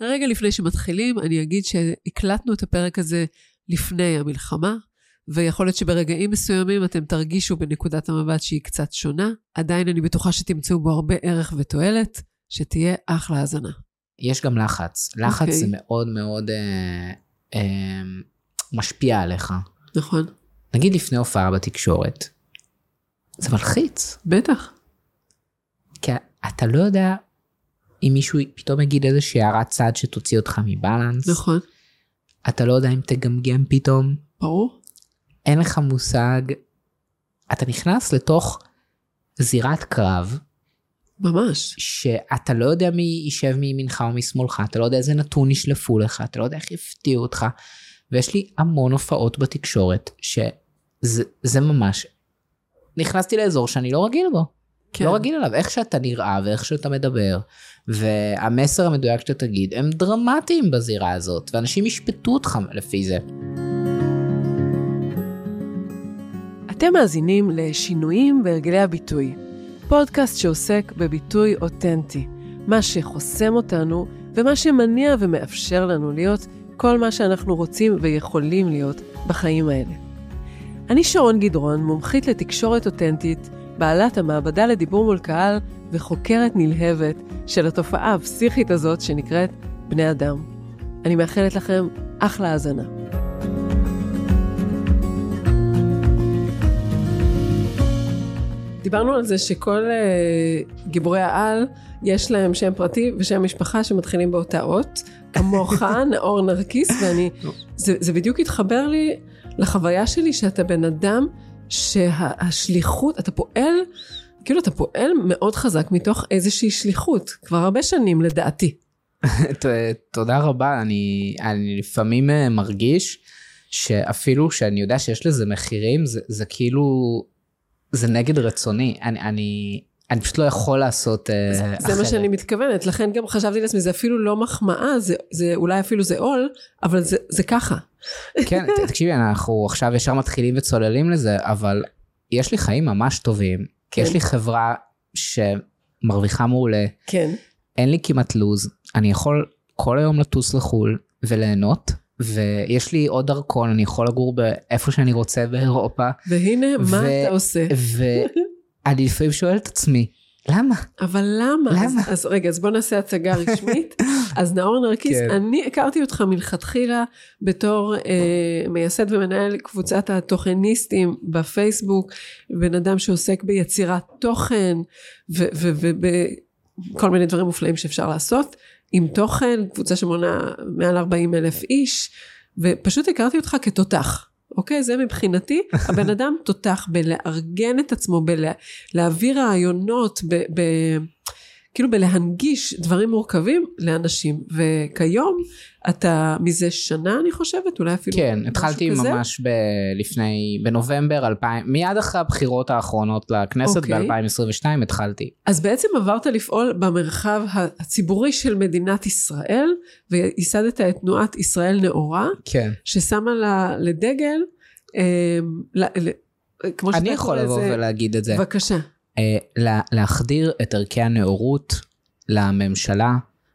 רגע לפני שמתחילים, אני אגיד שהקלטנו את הפרק הזה לפני המלחמה, ויכול להיות שברגעים מסוימים אתם תרגישו בנקודת המבט שהיא קצת שונה. עדיין אני בטוחה שתמצאו בו הרבה ערך ותועלת, שתהיה אחלה האזנה. יש גם לחץ. לחץ okay. אוקיי. זה מאוד מאוד אה, אה, משפיע עליך. נכון. נגיד לפני הופעה בתקשורת, זה מלחיץ. בטח. כי אתה לא יודע אם מישהו פתאום יגיד איזושהי הערת צד שתוציא אותך מבלנס. נכון. אתה לא יודע אם תגמגם פתאום. ברור. אין לך מושג. אתה נכנס לתוך זירת קרב. ממש. שאתה לא יודע מי יישב מימינך או משמאלך, אתה לא יודע איזה נתון ישלפו לך, אתה לא יודע איך יפתיעו אותך. ויש לי המון הופעות בתקשורת, שזה ממש, נכנסתי לאזור שאני לא רגיל בו. כן. לא רגיל אליו, איך שאתה נראה ואיך שאתה מדבר, והמסר המדויק שאתה תגיד, הם דרמטיים בזירה הזאת, ואנשים ישפטו אותך לפי זה. אתם מאזינים לשינויים בהרגלי הביטוי, פודקאסט שעוסק בביטוי אותנטי, מה שחוסם אותנו ומה שמניע ומאפשר לנו להיות כל מה שאנחנו רוצים ויכולים להיות בחיים האלה. אני שרון גדרון, מומחית לתקשורת אותנטית, בעלת המעבדה לדיבור מול קהל וחוקרת נלהבת של התופעה הפסיכית הזאת שנקראת בני אדם. אני מאחלת לכם אחלה האזנה. דיברנו על זה שכל uh, גיבורי העל יש להם שם פרטי ושם משפחה שמתחילים באותה אות, כמוך, נאור נרקיס, ואני, זה, זה בדיוק התחבר לי לחוויה שלי שאתה בן אדם שהשליחות, אתה פועל, כאילו אתה פועל מאוד חזק מתוך איזושהי שליחות, כבר הרבה שנים לדעתי. תודה רבה, אני, אני לפעמים אה, מרגיש שאפילו שאני יודע שיש לזה מחירים, זה, זה כאילו, זה נגד רצוני. אני, אני, אני פשוט לא יכול לעשות אה, זה, אחרת. זה מה שאני מתכוונת, לכן גם חשבתי לעצמי, זה אפילו לא מחמאה, זה, זה אולי אפילו זה עול, אבל זה, זה ככה. כן, תקשיבי, אנחנו עכשיו ישר מתחילים וצוללים לזה, אבל יש לי חיים ממש טובים. כן. יש לי חברה שמרוויחה מעולה. כן. אין לי כמעט לו"ז, אני יכול כל היום לטוס לחו"ל וליהנות. ויש לי עוד דרכון, אני יכול לגור באיפה שאני רוצה באירופה. והנה, ו- מה אתה עושה? ואני לפעמים שואל את עצמי, למה? אבל למה? למה? אז, אז רגע, אז בוא נעשה הצגה רשמית. אז נאור נרקיס, כן. אני הכרתי אותך מלכתחילה בתור אה, מייסד ומנהל קבוצת התוכניסטים בפייסבוק, בן אדם שעוסק ביצירת תוכן ובכל מיני דברים מופלאים שאפשר לעשות. עם תוכן, קבוצה שמונה מעל 40 אלף איש, ופשוט הכרתי אותך כתותח. אוקיי? זה מבחינתי, הבן אדם תותח בלארגן את עצמו, בלהעביר רעיונות, ב, ב, כאילו בלהנגיש דברים מורכבים לאנשים. וכיום, אתה מזה שנה, אני חושבת, אולי אפילו כן, התחלתי כזה. ממש ב- לפני, בנובמבר 2000, מיד אחרי הבחירות האחרונות לכנסת אוקיי. ב-2022 התחלתי. אז בעצם עברת לפעול במרחב הציבורי של מדינת ישראל, וייסדת את תנועת ישראל נאורה, כן. ששמה לה לדגל, אה, ל, ל, כמו שאתה אני יכול לבוא. ולהגיד את זה. בבקשה. אה, להחדיר את ערכי הנאורות לממשלה,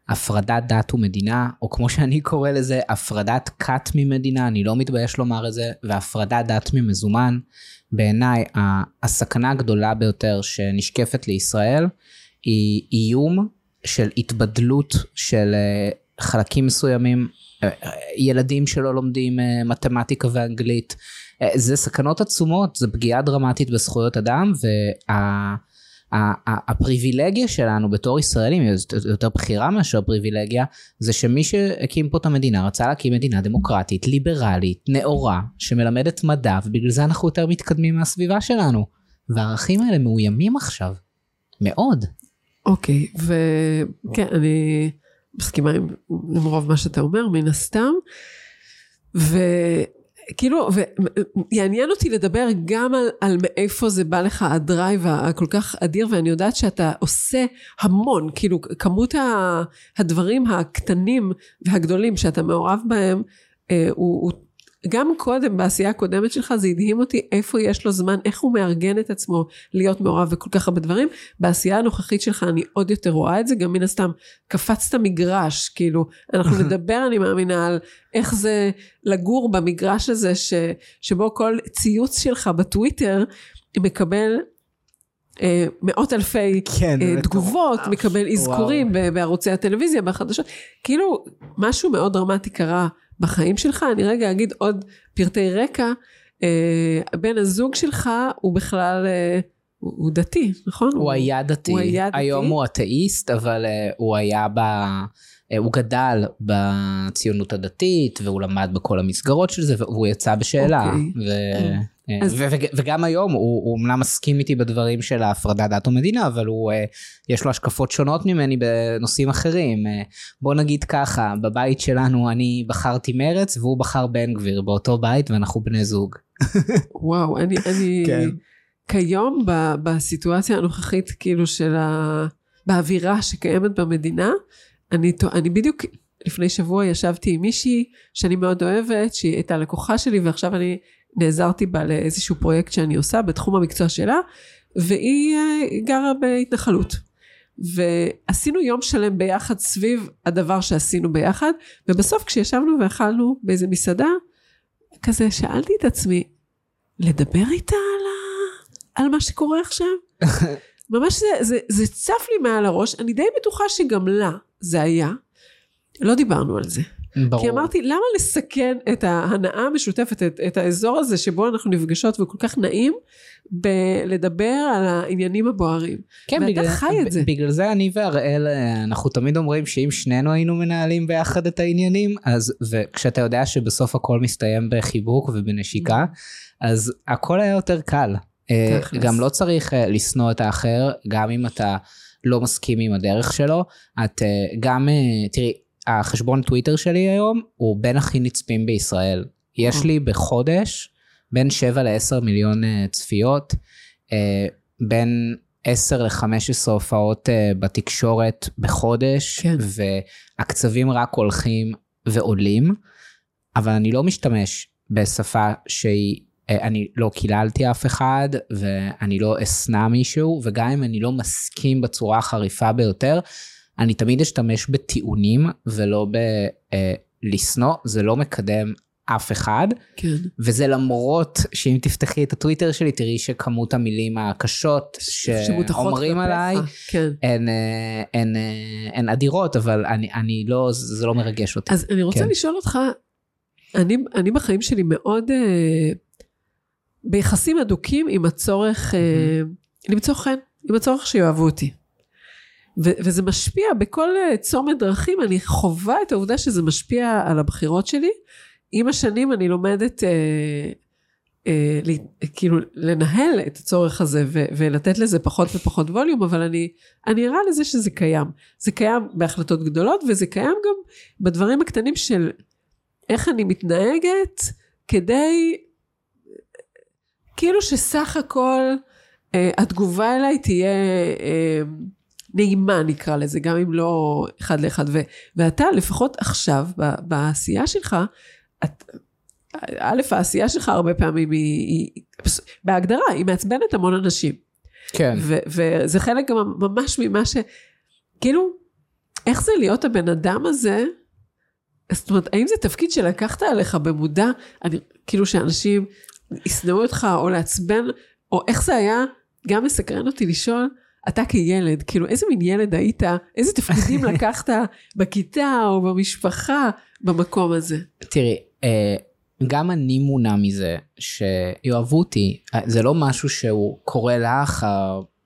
הפרדת דת ומדינה, או כמו שאני קורא לזה, הפרדת כת ממדינה, אני לא מתבייש לומר את זה, והפרדת דת ממזומן. בעיניי, הסכנה הגדולה ביותר שנשקפת לישראל היא איום של התבדלות של אה, חלקים מסוימים, אה, ילדים שלא לומדים מתמטיקה ואנגלית. זה סכנות עצומות, זה פגיעה דרמטית בזכויות אדם, וה... הפריבילגיה שלנו בתור ישראלים, יותר בחירה מאשר פריבילגיה, זה שמי שהקים פה את המדינה רצה להקים מדינה דמוקרטית, ליברלית, נאורה, שמלמדת מדע, ובגלל זה אנחנו יותר מתקדמים מהסביבה שלנו. והערכים האלה מאוימים עכשיו. מאוד. אוקיי, okay, וכן, אני מסכימה עם, עם רוב מה שאתה אומר, מן הסתם. ו... כאילו, ויעניין אותי לדבר גם על, על מאיפה זה בא לך הדרייב הכל כך אדיר, ואני יודעת שאתה עושה המון, כאילו, כמות הדברים הקטנים והגדולים שאתה מעורב בהם, אה, הוא, הוא גם קודם, בעשייה הקודמת שלך, זה הדהים אותי איפה יש לו זמן, איך הוא מארגן את עצמו להיות מעורב בכל כך הרבה דברים. בעשייה הנוכחית שלך אני עוד יותר רואה את זה, גם מן הסתם קפצת מגרש, כאילו, אנחנו נדבר, אני מאמינה, על איך זה לגור במגרש הזה, ש, שבו כל ציוץ שלך בטוויטר מקבל אה, מאות אלפי כן, אה, תגובות. מקבל אזכורים וואו. בערוצי הטלוויזיה, בחדשות, כאילו משהו מאוד דרמטי קרה בחיים שלך. אני רגע אגיד עוד פרטי רקע, אה, בן הזוג שלך הוא בכלל, הוא, הוא דתי, נכון? הוא, היה דתי, הוא היה דתי. היום הוא אתאיסט, אבל הוא היה ב... הוא גדל בציונות הדתית, והוא למד בכל המסגרות של זה, והוא יצא בשאלה. Okay. אוקיי. ו... כן. אז... וגם היום הוא, הוא אמנם מסכים איתי בדברים של ההפרדת דת ומדינה, אבל הוא, אה, יש לו השקפות שונות ממני בנושאים אחרים. אה, בוא נגיד ככה, בבית שלנו אני בחרתי מרץ והוא בחר בן גביר באותו בית ואנחנו בני זוג. וואו, אני, אני כן. כיום ב, בסיטואציה הנוכחית כאילו של ה... באווירה שקיימת במדינה, אני, אני בדיוק לפני שבוע ישבתי עם מישהי שאני מאוד אוהבת, שהיא הייתה לקוחה שלי ועכשיו אני נעזרתי בה לאיזשהו פרויקט שאני עושה בתחום המקצוע שלה, והיא אה, גרה בהתנחלות. ועשינו יום שלם ביחד סביב הדבר שעשינו ביחד, ובסוף כשישבנו ואכלנו באיזה מסעדה, כזה שאלתי את עצמי, לדבר איתה על, ה... על מה שקורה עכשיו? ממש זה, זה, זה צף לי מעל הראש, אני די בטוחה שגם לה זה היה. לא דיברנו על זה. ברור. כי אמרתי, למה לסכן את ההנאה המשותפת, את, את האזור הזה שבו אנחנו נפגשות וכל כך נעים, בלדבר על העניינים הבוערים. כן, ואתה בגלל, חי את זה. בגלל זה אני והראל, אנחנו תמיד אומרים שאם שנינו היינו מנהלים ביחד את העניינים, אז, וכשאתה יודע שבסוף הכל מסתיים בחיבוק ובנשיקה, אז הכל היה יותר קל. אה, גם לא צריך אה, לשנוא את האחר, גם אם אתה לא מסכים עם הדרך שלו. את אה, גם, תראי, החשבון טוויטר שלי היום הוא בין הכי נצפים בישראל. יש אה. לי בחודש בין 7 ל-10 מיליון אה, צפיות, אה, בין 10 ל-15 הופעות בתקשורת בחודש, כן. והקצבים רק הולכים ועולים, אבל אני לא משתמש בשפה שהיא, אני לא קיללתי אף אחד, ואני לא אשנא מישהו, וגם אם אני לא מסכים בצורה החריפה ביותר, אני תמיד אשתמש בטיעונים ולא בלשנוא, אה, זה לא מקדם אף אחד. כן. וזה למרות שאם תפתחי את הטוויטר שלי, תראי שכמות המילים הקשות שאומרים עליי, כן. הן, אה, הן, אה, הן אדירות, אבל אני, אני לא, זה לא מרגש אותי. אז אני רוצה כן. לשאול אותך, אני, אני בחיים שלי מאוד אה, ביחסים אדוקים עם הצורך אה, למצוא חן, עם הצורך שיאהבו אותי. ו- וזה משפיע בכל אה, צומת דרכים, אני חווה את העובדה שזה משפיע על הבחירות שלי. עם השנים אני לומדת אה, אה, לי, כאילו לנהל את הצורך הזה ו- ולתת לזה פחות ופחות ווליום, אבל אני, אני ערה לזה שזה קיים. זה קיים בהחלטות גדולות וזה קיים גם בדברים הקטנים של איך אני מתנהגת כדי, כאילו שסך הכל אה, התגובה אליי תהיה... אה, נעימה נקרא לזה, גם אם לא אחד לאחד. ו, ואתה לפחות עכשיו, ב, בעשייה שלך, את, א', העשייה שלך הרבה פעמים היא, היא, בהגדרה, היא מעצבנת המון אנשים. כן. ו, וזה חלק גם ממש ממה ש... כאילו, איך זה להיות הבן אדם הזה? זאת אומרת, האם זה תפקיד שלקחת עליך במודע, אני, כאילו שאנשים ישנאו אותך או לעצבן, או איך זה היה, גם מסקרן אותי לשאול, אתה כילד, כאילו איזה מין ילד היית, איזה תפקידים לקחת בכיתה או במשפחה במקום הזה? תראי, אה, גם אני מונע מזה שיאהבו אותי, זה לא משהו שהוא קורה לך,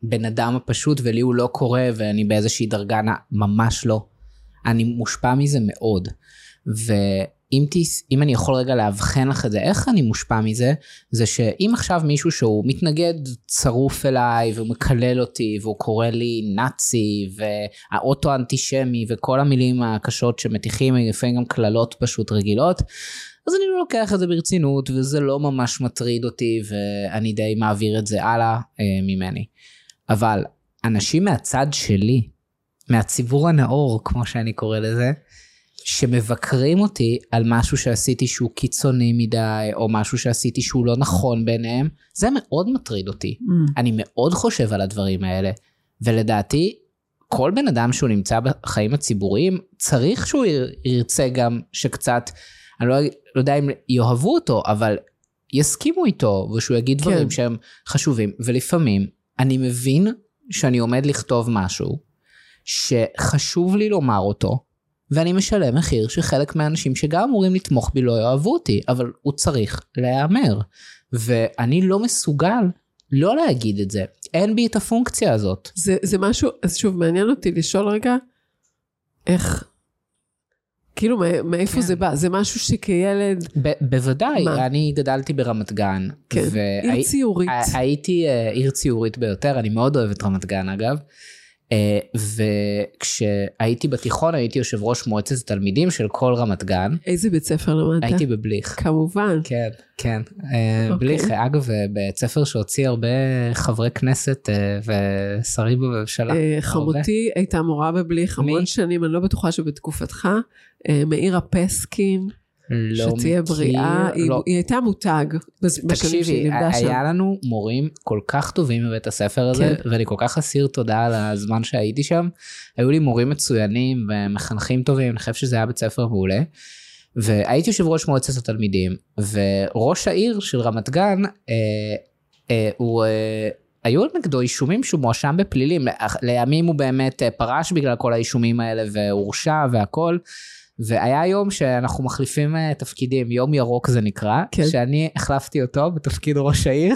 הבן אדם הפשוט, ולי הוא לא קורה ואני באיזושהי דרגה, ממש לא. אני מושפע מזה מאוד. ו... אם, תס... אם אני יכול רגע לאבחן לך את זה, איך אני מושפע מזה, זה שאם עכשיו מישהו שהוא מתנגד צרוף אליי והוא מקלל אותי והוא קורא לי נאצי והאוטו אנטישמי וכל המילים הקשות שמטיחים, לפעמים גם קללות פשוט רגילות, אז אני לא לוקח את זה ברצינות וזה לא ממש מטריד אותי ואני די מעביר את זה הלאה אה, ממני. אבל אנשים מהצד שלי, מהציבור הנאור כמו שאני קורא לזה, שמבקרים אותי על משהו שעשיתי שהוא קיצוני מדי, או משהו שעשיתי שהוא לא נכון ביניהם, זה מאוד מטריד אותי. Mm. אני מאוד חושב על הדברים האלה, ולדעתי, כל בן אדם שהוא נמצא בחיים הציבוריים, צריך שהוא יר- ירצה גם שקצת, אני לא, לא יודע אם יאהבו אותו, אבל יסכימו איתו, ושהוא יגיד כן. דברים שהם חשובים. ולפעמים, אני מבין שאני עומד לכתוב משהו, שחשוב לי לומר אותו, ואני משלם מחיר שחלק מהאנשים שגם אמורים לתמוך בי לא יאהבו אותי, אבל הוא צריך להיאמר. ואני לא מסוגל לא להגיד את זה. אין בי את הפונקציה הזאת. זה, זה משהו, אז שוב, מעניין אותי לשאול רגע, איך, כאילו, מא- מאיפה כן. זה בא? זה משהו שכילד, ב- בוודאי, מה? אני גדלתי ברמת גן. כן, עיר והי- ציורית. הי- הייתי אה, עיר ציורית ביותר, אני מאוד אוהב את רמת גן אגב. אה, וכשהייתי בתיכון הייתי יושב ראש מועצת התלמידים של כל רמת גן. איזה בית ספר למדת? הייתי בבליך. כמובן. כן, כן. אה, אוקיי. בליך, אגב, אה, בית ספר שהוציא הרבה חברי כנסת ושרים בממשלה. חמותי הייתה מורה בבליך המון? שנים, אני לא בטוחה שבתקופתך. מאירה פסקין, לא שתהיה מכיר, בריאה, היא- לא. היא הייתה מותג בשנים שהיא לימדה שם. היה לנו מורים כל כך טובים בבית הספר הזה, כן. ואני כל כך אסיר תודה על הזמן שהייתי שם. היו לי מורים מצוינים ומחנכים טובים, אני חושב שזה היה בית ספר מעולה. והייתי יושב ראש מועצת התלמידים, וראש העיר של רמת גן, אה, אה, הוא... אה, היו נגדו אישומים שהוא מואשם בפלילים, לימים הוא באמת אה, פרש בגלל כל האישומים האלה והורשע והכל. והיה יום שאנחנו מחליפים אה, תפקידים, יום ירוק זה נקרא, כן. שאני החלפתי אותו בתפקיד ראש העיר,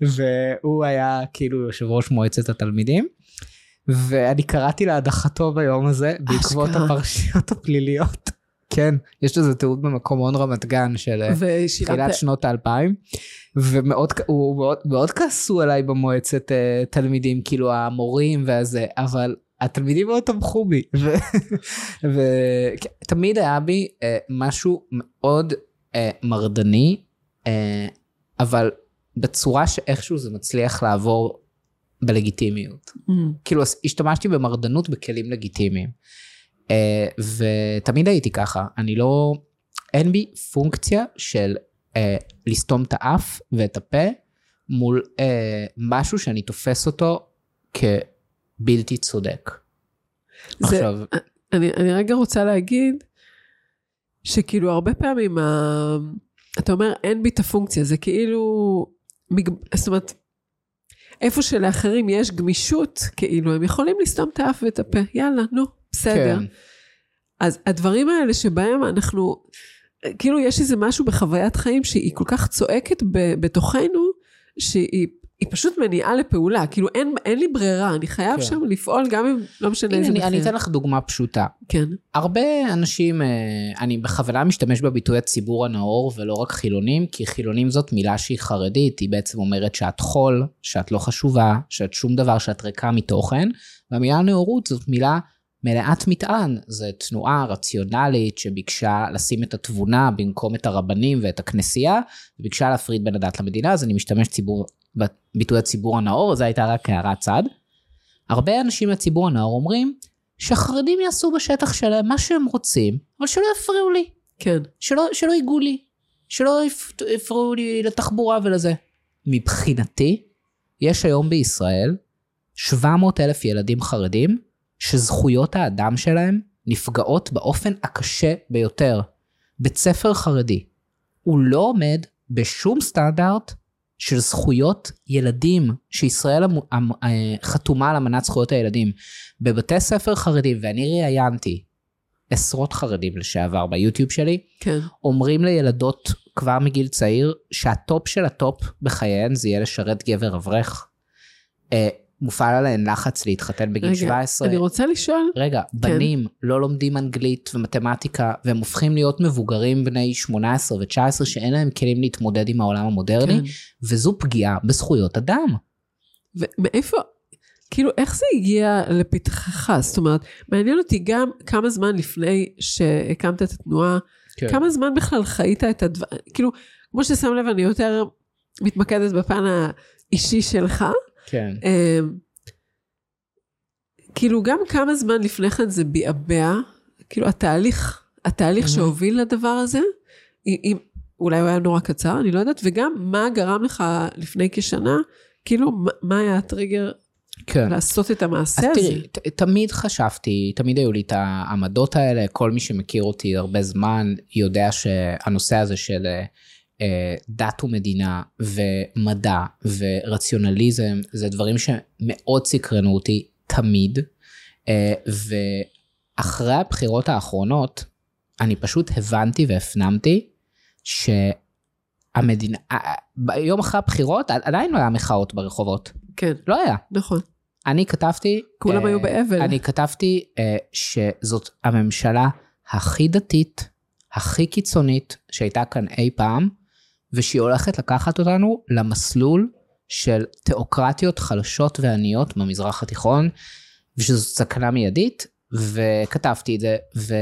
והוא היה כאילו יושב ראש מועצת התלמידים. ואני קראתי להדחתו ביום הזה בעקבות. הפרשיות הפליליות. כן, יש לזה תיעוד במקומון רמת גן של אה, תחילת שנות האלפיים, ומאוד, מאוד, מאוד כעסו עליי במועצת uh, תלמידים, כאילו המורים והזה, אבל התלמידים מאוד תמכו בי, ותמיד היה בי uh, משהו מאוד uh, מרדני, uh, אבל בצורה שאיכשהו זה מצליח לעבור בלגיטימיות. Mm, כאילו השתמשתי במרדנות בכלים לגיטימיים. Uh, ותמיד הייתי ככה, אני לא, אין בי פונקציה של uh, לסתום את האף ואת הפה מול uh, משהו שאני תופס אותו כבלתי צודק. זה- עכשיו, אני, אני רגע רוצה להגיד, שכאילו הרבה פעמים, ה... אתה אומר, אין בי את הפונקציה, זה כאילו, מג... זאת אומרת, איפה שלאחרים יש גמישות, כאילו, הם יכולים לסתום את האף ואת הפה, יאללה, נו, בסדר. כן, אז הדברים האלה שבהם אנחנו, כאילו יש איזה משהו בחוויית חיים שהיא כל כך צועקת ב- בתוכנו, שהיא היא פשוט מניעה לפעולה, כאילו אין, אין לי ברירה, אני חייב כן. שם לפעול גם אם לא משנה איזה מחיר. אני אתן לך דוגמה פשוטה. כן, הרבה אנשים, אה, אני בכוונה משתמש בביטוי הציבור הנאור ולא רק חילונים, כי חילונים זאת מילה שהיא חרדית, היא בעצם אומרת שאת חול, שאת לא חשובה, שאת שום דבר, שאת ריקה מתוכן, והמילה נאורות זאת מילה מלאת מטען, זו תנועה רציונלית שביקשה לשים את התבונה במקום את הרבנים ואת הכנסייה, וביקשה להפריד בין הדת למדינה, אז אני משתמש ציבור, בביטוי הציבור הנאור, זו הייתה רק הערת צד. הרבה אנשים מהציבור הנאור אומרים, שהחרדים יעשו בשטח שלהם מה שהם רוצים, אבל שלא יפריעו לי, כן. שלא, שלא ייגעו לי, שלא יפ- יפריעו לי לתחבורה ולזה. מבחינתי, יש היום בישראל 700 אלף ילדים חרדים שזכויות האדם שלהם נפגעות באופן הקשה ביותר. בית ספר חרדי, הוא לא עומד בשום סטנדרט של זכויות ילדים, שישראל המ- אה, חתומה על אמנת זכויות הילדים. בבתי ספר חרדים, ואני ראיינתי עשרות חרדים לשעבר ביוטיוב שלי, כן. אומרים לילדות כבר מגיל צעיר שה top של ה top בחייהן זה יהיה לשרת גבר אברך. מופעל עליהן לחץ להתחתן בגיל רגע, 17. אני רוצה לשאול, רגע, בנים לא לומדים אנגלית ומתמטיקה והם הופכים להיות מבוגרים בני 18 ו-19 שאין להם כלים להתמודד עם העולם המודרני, כן. וזו פגיעה בזכויות אדם. ומאיפה, כאילו, איך זה הגיע לפתחך? זאת אומרת, מעניין אותי גם כמה זמן לפני שהקמת את התנועה, כן. כמה זמן בכלל חיית את הדבר, כאילו, כמו ששם לב, אני יותר מתמקדת בפן האישי שלך. כן. אמ, כאילו, גם כמה זמן לפני כן זה ביעבע, כאילו התהליך, התהליך. שהוביל לדבר הזה, אם, אולי הוא היה נורא קצר, אני לא יודעת, וגם מה גרם לך לפני כשנה, כאילו, מה- היה הטריגר כן. לעשות את המעשה אז הזה? תראי, ת- תמיד חשבתי, תמיד היו לי את העמדות האלה, כל מי שמכיר אותי הרבה זמן יודע שהנושא הזה של אה, דת ומדינה ומדע ורציונליזם זה דברים שמאוד סקרנו אותי תמיד. אה, ואחרי הבחירות האחרונות אני פשוט הבנתי והפנמתי שהמדינה, אה, אה, ביום אחרי הבחירות עדיין לא היה מחאות ברחובות, כן, לא היה. נכון. אני כתבתי... כולם אה, היו באבל. אני כתבתי אה, שזאת הממשלה הכי דתית, הכי קיצונית שהייתה כאן אי פעם, ושהיא הולכת לקחת אותנו למסלול של תיאוקרטיות חלשות ועניות במזרח התיכון, ושזאת סכנה מיידית, וכתבתי את זה, ו...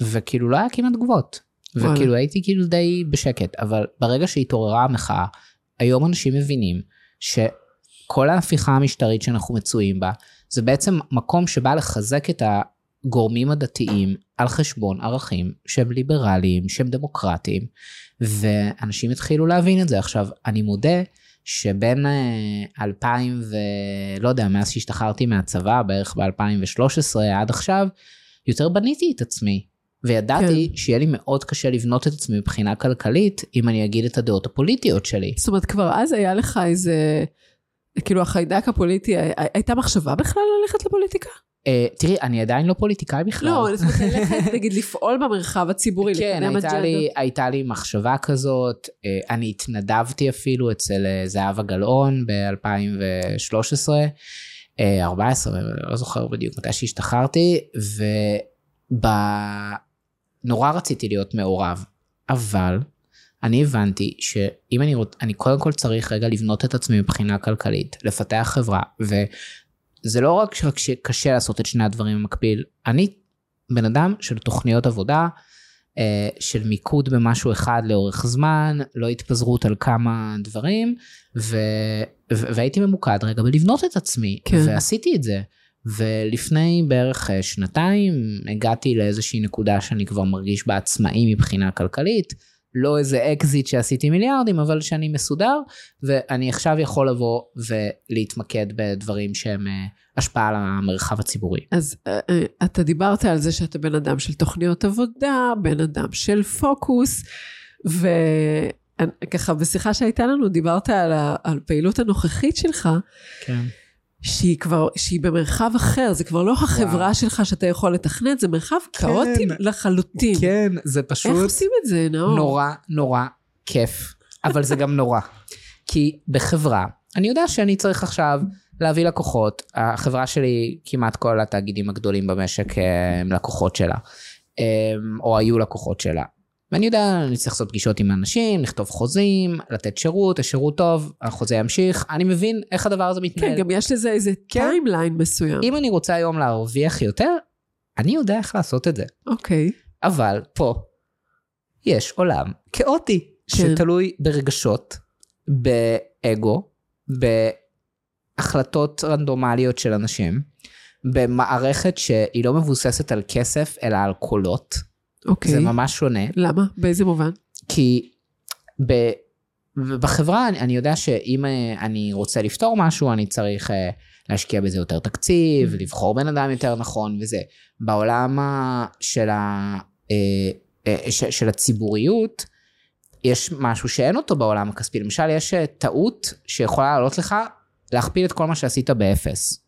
וכאילו לא היה כמעט תגובות. וכאילו הייתי כאילו די בשקט, אבל ברגע שהתעוררה המחאה, היום אנשים מבינים שכל ההפיכה המשטרית שאנחנו מצויים בה, זה בעצם מקום שבא לחזק את הגורמים הדתיים על חשבון ערכים שהם ליברליים, שהם דמוקרטיים, ואנשים התחילו להבין את זה. עכשיו, אני מודה שבין אה, 2000 ו... לא יודע, מאז שהשתחררתי מהצבא, בערך ב-2013 עד עכשיו, יותר בניתי את עצמי. וידעתי כן. שיהיה לי מאוד קשה לבנות את עצמי מבחינה כלכלית, אם אני אגיד את הדעות הפוליטיות שלי. זאת אומרת, כבר אז היה לך איזה, כאילו החיידק הפוליטי, הי- הייתה מחשבה בכלל ללכת לפוליטיקה? Uh, תראי, אני עדיין לא פוליטיקאי בכלל. לא, זאת אומרת, ללכת, נגיד, לפעול במרחב הציבורי, כן, הייתה. לי, הייתה לי מחשבה כזאת, אה, אני התנדבתי אפילו אצל אה, זהבה גלאון ב-2013, 14, לא זוכר בדיוק מתי שהשתחררתי, ונורא רציתי להיות מעורב, אבל אני הבנתי שאם אני רוצה, אני קודם כל צריך רגע לבנות את עצמי מבחינה כלכלית, לפתח חברה, וזה לא רק שקשה לעשות את שני הדברים במקביל, אני בן אדם של תוכניות עבודה, אה, של מיקוד במשהו אחד לאורך זמן, לא התפזרות על כמה דברים, ו, ו, והייתי ממוקד רגע בלבנות את עצמי, כן. ועשיתי את זה. ולפני בערך אה, שנתיים הגעתי לאיזושהי נקודה שאני כבר מרגיש בה עצמאי מבחינה כלכלית, לא איזה אקזיט שעשיתי מיליארדים, אבל שאני מסודר, ואני עכשיו יכול לבוא ולהתמקד בדברים שהם אה, השפעה על המרחב הציבורי. אז אה, אה, אתה דיברת על זה שאתה בן אדם של תוכניות עבודה, בן אדם של פוקוס, וככה בשיחה שהייתה לנו דיברת על, ה, על פעילות הנוכחית שלך, כן. שהיא כבר, שהיא במרחב אחר, זה כבר לא החברה וואו. שלך שאתה יכול לתכנת, זה מרחב כאוטי לחלוטין. כן, זה איך פשוט עושים את זה, נאור? נורא נורא כיף, אבל זה גם נורא. כי בחברה, אני יודע שאני צריך עכשיו להביא לקוחות, החברה שלי, כמעט כל התאגידים הגדולים במשק אה, הם לקוחות שלה, אה, או היו לקוחות שלה. ואני יודע, אני צריך לעשות פגישות עם אנשים, לכתוב חוזים, לתת שירות, השירות טוב, החוזה ימשיך, אני מבין איך הדבר הזה מתנהל. כן, גם יש לזה איזה כן. timeline מסוים. אם אני רוצה היום להרוויח יותר, אני יודע איך לעשות את זה. אוקיי. אבל פה יש עולם כאוטי, כן. שתלוי ברגשות, באגו, בהחלטות רנדומליות של אנשים, במערכת שהיא לא מבוססת על כסף, אלא על קולות. אוקיי. זה ממש שונה, למה? באיזה מובן? כי ב... בחברה אני, אני יודע שאם אה, אני רוצה לפתור משהו, אני צריך אה, להשקיע בזה יותר תקציב, לבחור בן אדם יותר נכון וזה. בעולם של, ה, אה, ש, של הציבוריות, יש משהו שאין אותו בעולם הכספי. למשל, יש טעות שיכולה לעלות לך להכפיל את כל מה שעשית באפס.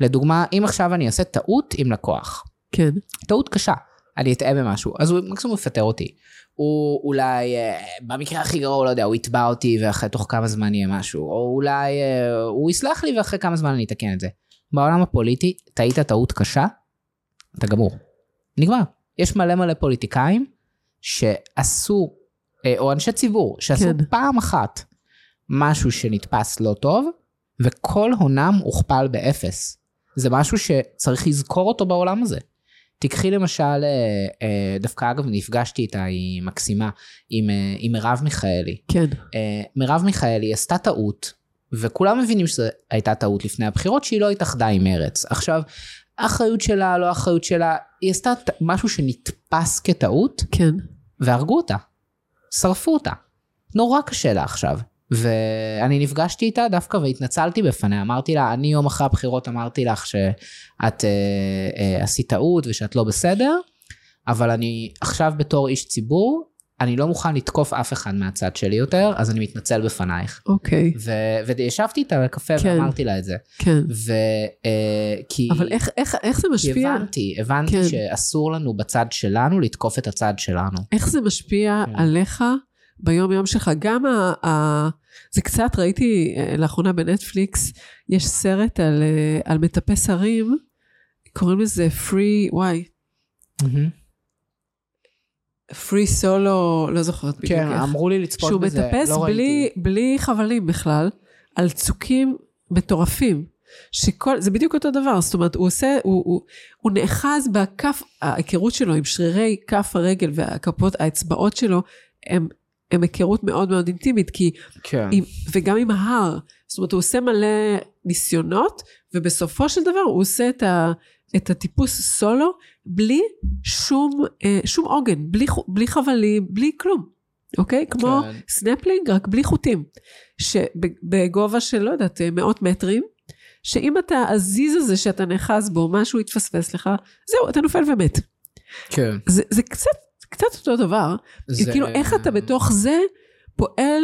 לדוגמה, אם עכשיו אני אעשה טעות עם לקוח, כן. טעות קשה, אני אטעה במשהו, אז הוא מקסימום יפטר אותי. הוא אולי, אה, במקרה הכי גרוע, הוא לא יודע, הוא יתבע אותי ואחרי תוך כמה זמן יהיה משהו, או אולי אה, הוא יסלח לי ואחרי כמה זמן אני אתקן את זה. בעולם הפוליטי, טעית טעות קשה, אתה גמור. נגמר. יש מלא מלא פוליטיקאים שעשו, אה, או אנשי ציבור, שעשו כן. פעם אחת משהו שנתפס לא טוב, וכל הונם הוכפל באפס. זה משהו שצריך לזכור אותו בעולם הזה. תיקחי למשל, אה, אה, דווקא אגב נפגשתי איתה, היא מקסימה, עם, אה, עם מרב מיכאלי. כן. מרב מיכאלי עשתה טעות, וכולם מבינים שזו הייתה טעות לפני הבחירות, שהיא לא התאחדה עם מרץ. עכשיו, אחריות שלה, לא אחריות שלה, היא עשתה משהו שנתפס כטעות, כן. והרגו אותה. שרפו אותה. נורא קשה לה עכשיו. ואני נפגשתי איתה דווקא והתנצלתי בפניה, אמרתי לה, אני יום אחרי הבחירות אמרתי לך שאת אה, אה, עשית טעות ושאת לא בסדר, אבל אני עכשיו בתור איש ציבור, אני לא מוכן לתקוף אף אחד מהצד שלי יותר, אז אני מתנצל בפנייך. אוקיי, ו- וישבתי איתה לקפה כן. ואמרתי לה את זה. כן. ו... אה, כי... אבל איך, איך, איך זה כי משפיע? הבנתי, הבנתי כן. שאסור לנו בצד שלנו לתקוף את הצד שלנו. איך זה משפיע כן. עליך ביום יום שלך? גם ה... ה... זה קצת, ראיתי אה, לאחרונה בנטפליקס, יש סרט על, אה, על מטפס הרים, קוראים לזה free, וואי, free סולו, לא זוכרת בדיוק כן, איך. אמרו לי לצפות שהוא בזה, מטפס לא בלי. בלי חבלים בכלל, על צוקים מטורפים. שכל, זה בדיוק אותו דבר, זאת אומרת, הוא עושה, הוא, הוא, הוא נאחז בכף, ההיכרות שלו עם שרירי כף הרגל והכפות, האצבעות שלו, הם, הם היכרות מאוד מאוד אינטימית, כי, כן. עם, וגם עם ההר, זאת אומרת, הוא עושה מלא ניסיונות, ובסופו של דבר הוא עושה את, ה, את הטיפוס סולו, בלי שום, אה, שום עוגן, בלי, בלי חבלים, בלי כלום, אוקיי? כמו כן. סנפלינג, רק בלי חוטים, שבגובה של, לא יודעת, מאות מטרים, שאם אתה, הזיז הזה שאתה נאחז בו, משהו יתפספס לך, זהו, אתה נופל ומת. כן. זה, זה קצת, קצת אותו דבר, זה- כאילו איך אתה בתוך זה פועל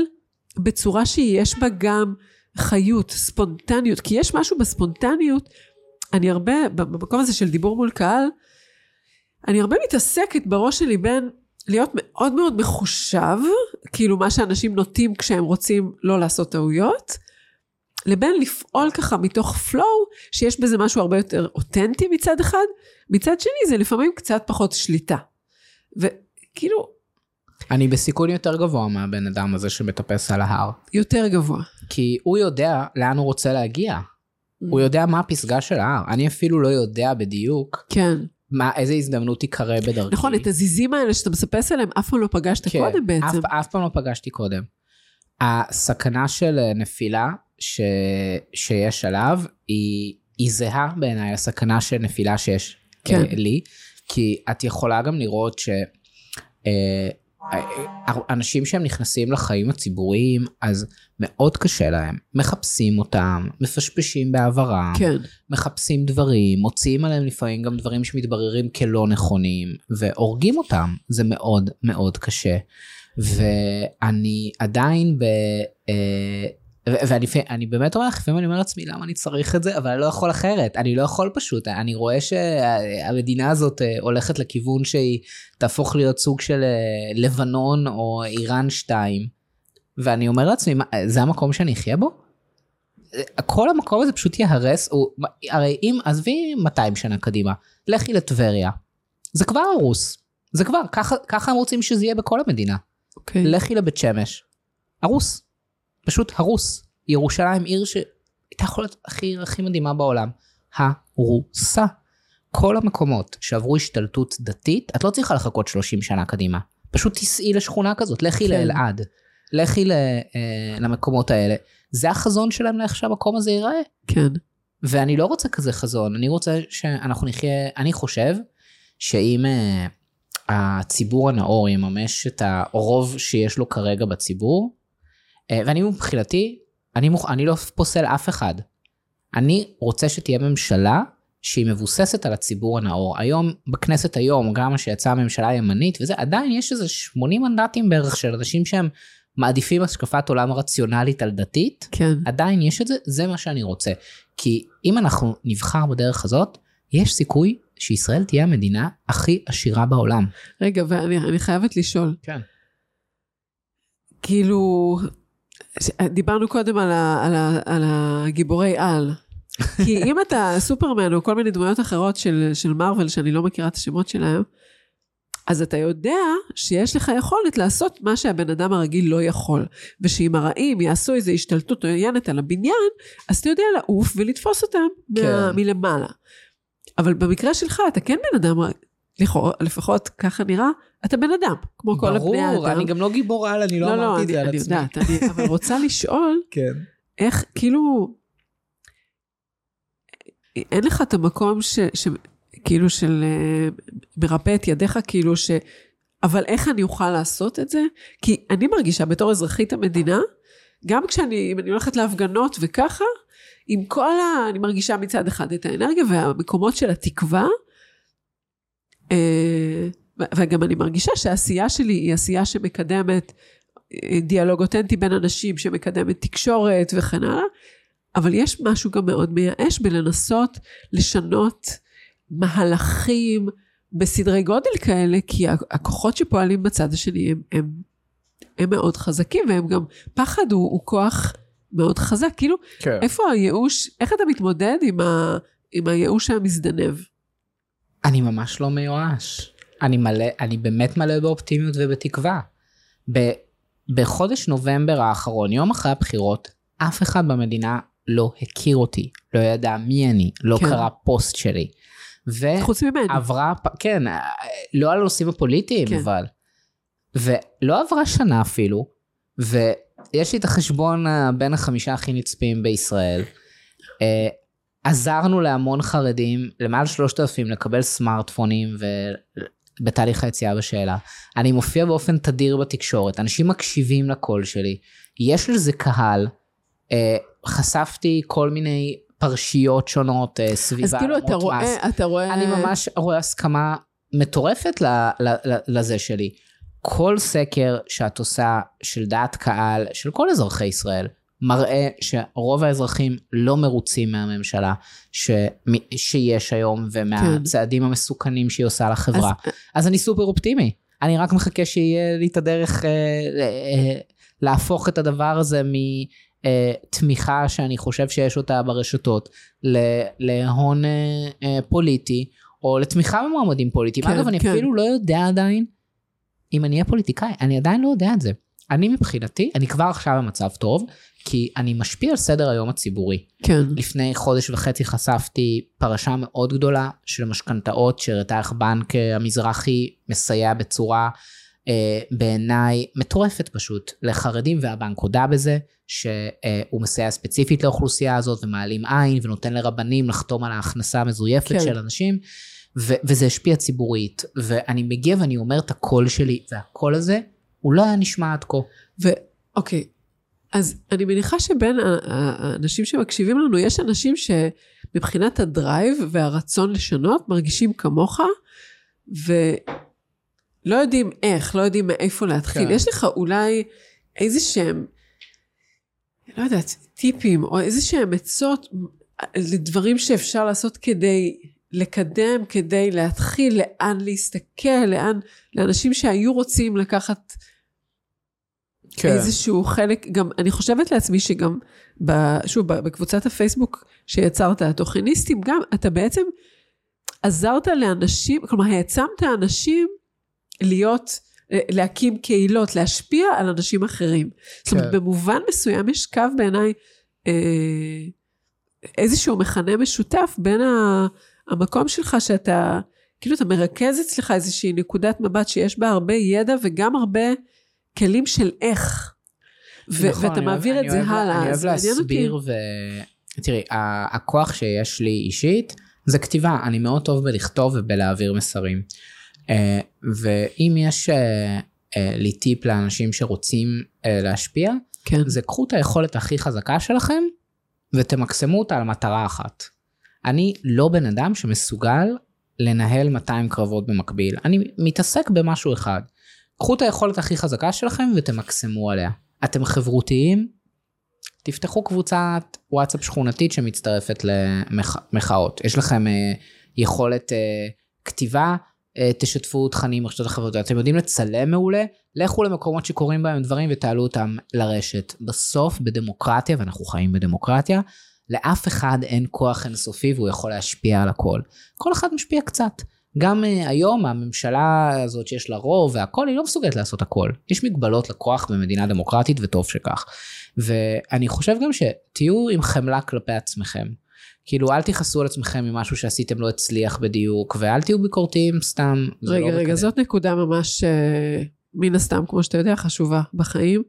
בצורה שיש בה גם חיות, ספונטניות, כי יש משהו בספונטניות, אני הרבה, במקום הזה של דיבור מול קהל, אני הרבה מתעסקת בראש שלי בין להיות מאוד מאוד מחושב, כאילו מה שאנשים נוטים כשהם רוצים לא לעשות טעויות, לבין לפעול ככה מתוך flow, שיש בזה משהו הרבה יותר אותנטי מצד אחד, מצד שני זה לפעמים קצת פחות שליטה. וכאילו, אני בסיכון יותר גבוה מהבן אדם הזה שמטפס על ההר. יותר גבוה. כי הוא יודע לאן הוא רוצה להגיע. הוא יודע מה הפסגה של ההר. אני אפילו לא יודע בדיוק כן. מה, איזה הזדמנות תיקרה בדרכי. נכון, את הזיזים האלה שאתה מספס עליהם, אף פעם לא פגשת כן, קודם בעצם. אף, אף פעם לא פגשתי קודם. הסכנה של אה, נפילה ש, שיש עליו היא, היא זהה בעיניי לסכנה של נפילה שיש כן. כן. לי, כי את יכולה גם לראות ש... אה, אה, אנשים שהם נכנסים לחיים הציבוריים, אז מאוד קשה להם. מחפשים אותם, מפשפשים בעברם, כן, מחפשים דברים, מוציאים עליהם לפעמים גם דברים שמתבררים כלא נכונים, והורגים אותם. זה מאוד מאוד קשה. ואני עדיין ב... אה, ואני אני באמת אומר לך, לפעמים אני אומר לעצמי, למה אני צריך את זה? אבל אני לא יכול אחרת, אני לא יכול פשוט. אני רואה שהמדינה הזאת אה, הולכת לכיוון שהיא תהפוך להיות סוג של אה, לבנון או איראן 2, ואני אומר לעצמי, מה, זה המקום שאני אחיה בו? כל המקום הזה פשוט ייהרס, הוא, הרי אם, עזבי 200 שנה קדימה, לכי לטבריה, זה כבר הרוס, זה כבר, ככה, ככה הם רוצים שזה יהיה בכל המדינה. אוקיי. לכי לבית שמש, הרוס, פשוט הרוס. ירושלים עיר שהייתה יכולה להיות הכי הכי מדהימה בעולם, הרוסה. כל המקומות שעברו השתלטות דתית, את לא צריכה לחכות 30 שנה קדימה. פשוט תיסעי לשכונה כזאת, לכי כן. לאלעד, לכי ל, אה, למקומות האלה. זה החזון שלהם לאיך שהמקום הזה ייראה. כן, ואני לא רוצה כזה חזון, אני רוצה שאנחנו נחיה, אני חושב שאם uh, הציבור הנאור יממש את הרוב שיש לו כרגע בציבור, ואני מבחינתי, אני, מוכ... אני לא פוסל אף אחד. אני רוצה שתהיה ממשלה שהיא מבוססת על הציבור הנאור. היום, בכנסת היום, גם שיצאה הממשלה הימנית וזה, עדיין יש איזה 80 מנדטים בערך של אנשים שהם מעדיפים השקפת עולם רציונלית על דתית, כן. עדיין יש את זה, זה מה שאני רוצה. כי אם אנחנו נבחר בדרך הזאת, יש סיכוי שישראל תהיה המדינה הכי עשירה בעולם. רגע, ואני אני חייבת לשאול, כן. כאילו, דיברנו קודם על, ה, על, ה, על הגיבורי על. כי אם אתה סופרמן או כל מיני דמויות אחרות של, של מארוול, שאני לא מכירה את השמות שלהם, אז אתה יודע שיש לך יכולת לעשות מה שהבן אדם הרגיל לא יכול. ושאם הרעים יעשו איזו השתלטות עוינת על הבניין, אז אתה יודע לעוף ולתפוס אותם כן. מה, מלמעלה. אבל במקרה שלך, אתה כן בן אדם, לכאורה, לפחות ככה נראה, אתה בן אדם, כמו כל הבני האדם. ברור, אני גם לא גיבור על, אני לא, לא, לא, אמרתי את אני, זה על אני עצמי. יודעת, אני אבל רוצה לשאול, כן. איך, כאילו, אין לך את המקום ש, ש, כאילו של אה, מרפא את ידיך, כאילו ש... אבל איך אני אוכל לעשות את זה? כי אני מרגישה בתור אזרחית המדינה, גם כשאני, אם אני הולכת להפגנות וככה, עם כל ה... אני מרגישה מצד אחד את האנרגיה והמקומות של התקווה, וגם אני מרגישה שהעשייה שלי היא עשייה שמקדמת אה, דיאלוג אותנטי בין אנשים, שמקדמת תקשורת וכן הלאה, אבל יש משהו גם מאוד מייאש בלנסות לשנות מהלכים בסדרי גודל כאלה, כי הכוחות שפועלים בצד השני הם, הם, הם מאוד חזקים, והם גם, פחד הוא, הוא כוח מאוד חזק. כאילו, כן. איפה הייאוש, איך אתה מתמודד עם, ה, עם הייאוש המזדנב? אני ממש לא מיואש. אני מלא, אני באמת מלא באופטימיות ובתקווה. ב, בחודש נובמבר האחרון, יום אחרי הבחירות, אף אחד במדינה לא הכיר אותי, לא ידע מי אני, לא כן. קרא פוסט שלי. ו... חוץ ממני. עברה, כן, לא על הנושאים הפוליטיים, כן. אבל. ולא עברה שנה אפילו, ויש לי את החשבון בין החמישה הכי נצפים בישראל. עזרנו להמון חרדים, שלושת אלפים, לקבל סמארטפונים ובתהליך היציאה בשאלה. אני מופיע באופן תדיר בתקשורת, אנשים מקשיבים לקול שלי, יש לזה קהל, אה, חשפתי כל מיני פרשיות שונות אה, סביבה. אז כאילו אתה רואה, מס. אתה רואה... אני ממש רואה הסכמה מטורפת ל, ל, ל, לזה שלי. כל סקר שאת עושה של דעת קהל, של כל אזרחי ישראל, מראה שרוב האזרחים לא מרוצים מהממשלה ש... שיש היום ומהצעדים כן. המסוכנים שהיא עושה לחברה. אז... אז אני סופר אופטימי. אני רק מחכה שיהיה לי את הדרך אה, אה, להפוך את הדבר הזה מ... אה, שאני חושב שיש אותה ברשתות להון אה, אה, פוליטי, או לתמיכה במועמדים פוליטיים. כן, אגב, אני כן. אפילו לא יודע עדיין אם אני אהיה פוליטיקאי, אני עדיין לא יודע את זה. אני מבחינתי, אני כבר עכשיו במצב טוב, כי אני משפיע על סדר היום הציבורי. כן. לפני חודש וחצי חשפתי פרשה מאוד גדולה של משכנתאות, שהראתה איך בנק המזרחי מסייע בצורה אה, בעיניי מטורפת פשוט לחרדים, והבנק הודה בזה, שהוא מסייע ספציפית לאוכלוסייה הזאת, ומעלים עין, ונותן לרבנים לחתום על ההכנסה המזויפת כן. של אנשים, ו- וזה השפיע ציבורית. ואני מגיע ואני אומר את הקול שלי, והקול הזה, הוא לא היה נשמע עד כה. ואוקיי, אז אני מניחה שבין האנשים שמקשיבים לנו, יש אנשים שמבחינת ה drive והרצון לשנות, מרגישים כמוך, ו... לא יודעים איך, לא יודעים מאיפה להתחיל. כן. יש לך אולי איזה שהם, לא יודעת, טיפים, או איזה שהם עצות לדברים שאפשר לעשות כדי לקדם, כדי להתחיל, לאן להסתכל, לאן, לאנשים שהיו רוצים לקחת כן. איזשהו חלק, גם, אני חושבת לעצמי שגם, ב, שוב, בקבוצת הפייסבוק שיצרת, התוכניסטים, גם, אתה בעצם עזרת לאנשים, כלומר, העצמת אנשים להיות, אה, להקים קהילות, להשפיע על אנשים אחרים. כן. זאת אומרת, כן. במובן מסוים יש קו בעיניי, אה, איזשהו מכנה משותף בין ה, המקום שלך שאתה, כאילו אתה מרכז אצלך איזושהי נקודת מבט שיש בה הרבה ידע וגם הרבה כלים של איך. ו- נכון, ואתה מעביר את זה אוהב, הלאה. אני אוהב להסביר ו... תראי, הכוח שיש לי אישית זה כתיבה, אני מאוד טוב בלכתוב ובלהעביר מסרים. אה, ואם יש אה, אה, לי טיפ לאנשים שרוצים להשפיע, כן. זה קחו את היכולת הכי חזקה שלכם ותמקסמו אותה על מטרה אחת. אני לא בן אדם שמסוגל לנהל 200 קרבות במקביל, אני מתעסק במשהו אחד. קחו את היכולת הכי חזקה שלכם ותמקסמו עליה. אתם חברותיים, תפתחו קבוצת וואטסאפ שכונתית שמצטרפת למחאות. יש לכם יכולת כתיבה, אה, תשתפו תכנים ברשתות החברתיות. אתם יודעים לצלם מעולה, לכו למקומות שקורים בהם דברים ותעלו אותם לרשת. בסוף, בדמוקרטיה, ואנחנו חיים בדמוקרטיה, לאף אחד אין כוח אינסופי והוא יכול להשפיע על הכל. כל אחד משפיע קצת. גם uh, היום הממשלה הזאת שיש לה רוב והכל, היא לא מסוגלת לעשות הכל. יש מגבלות לכוח במדינה דמוקרטית וטוב שכך. ואני חושב גם שתהיו עם חמלה כלפי עצמכם. כאילו אל תכעסו על עצמכם ממשהו שעשיתם לא הצליח בדיוק, ואל תהיו ביקורתיים סתם. רגע, לא רגע, מקדם. זאת נקודה ממש, uh, מן הסתם, כמו שאתה יודע, חשובה בחיים.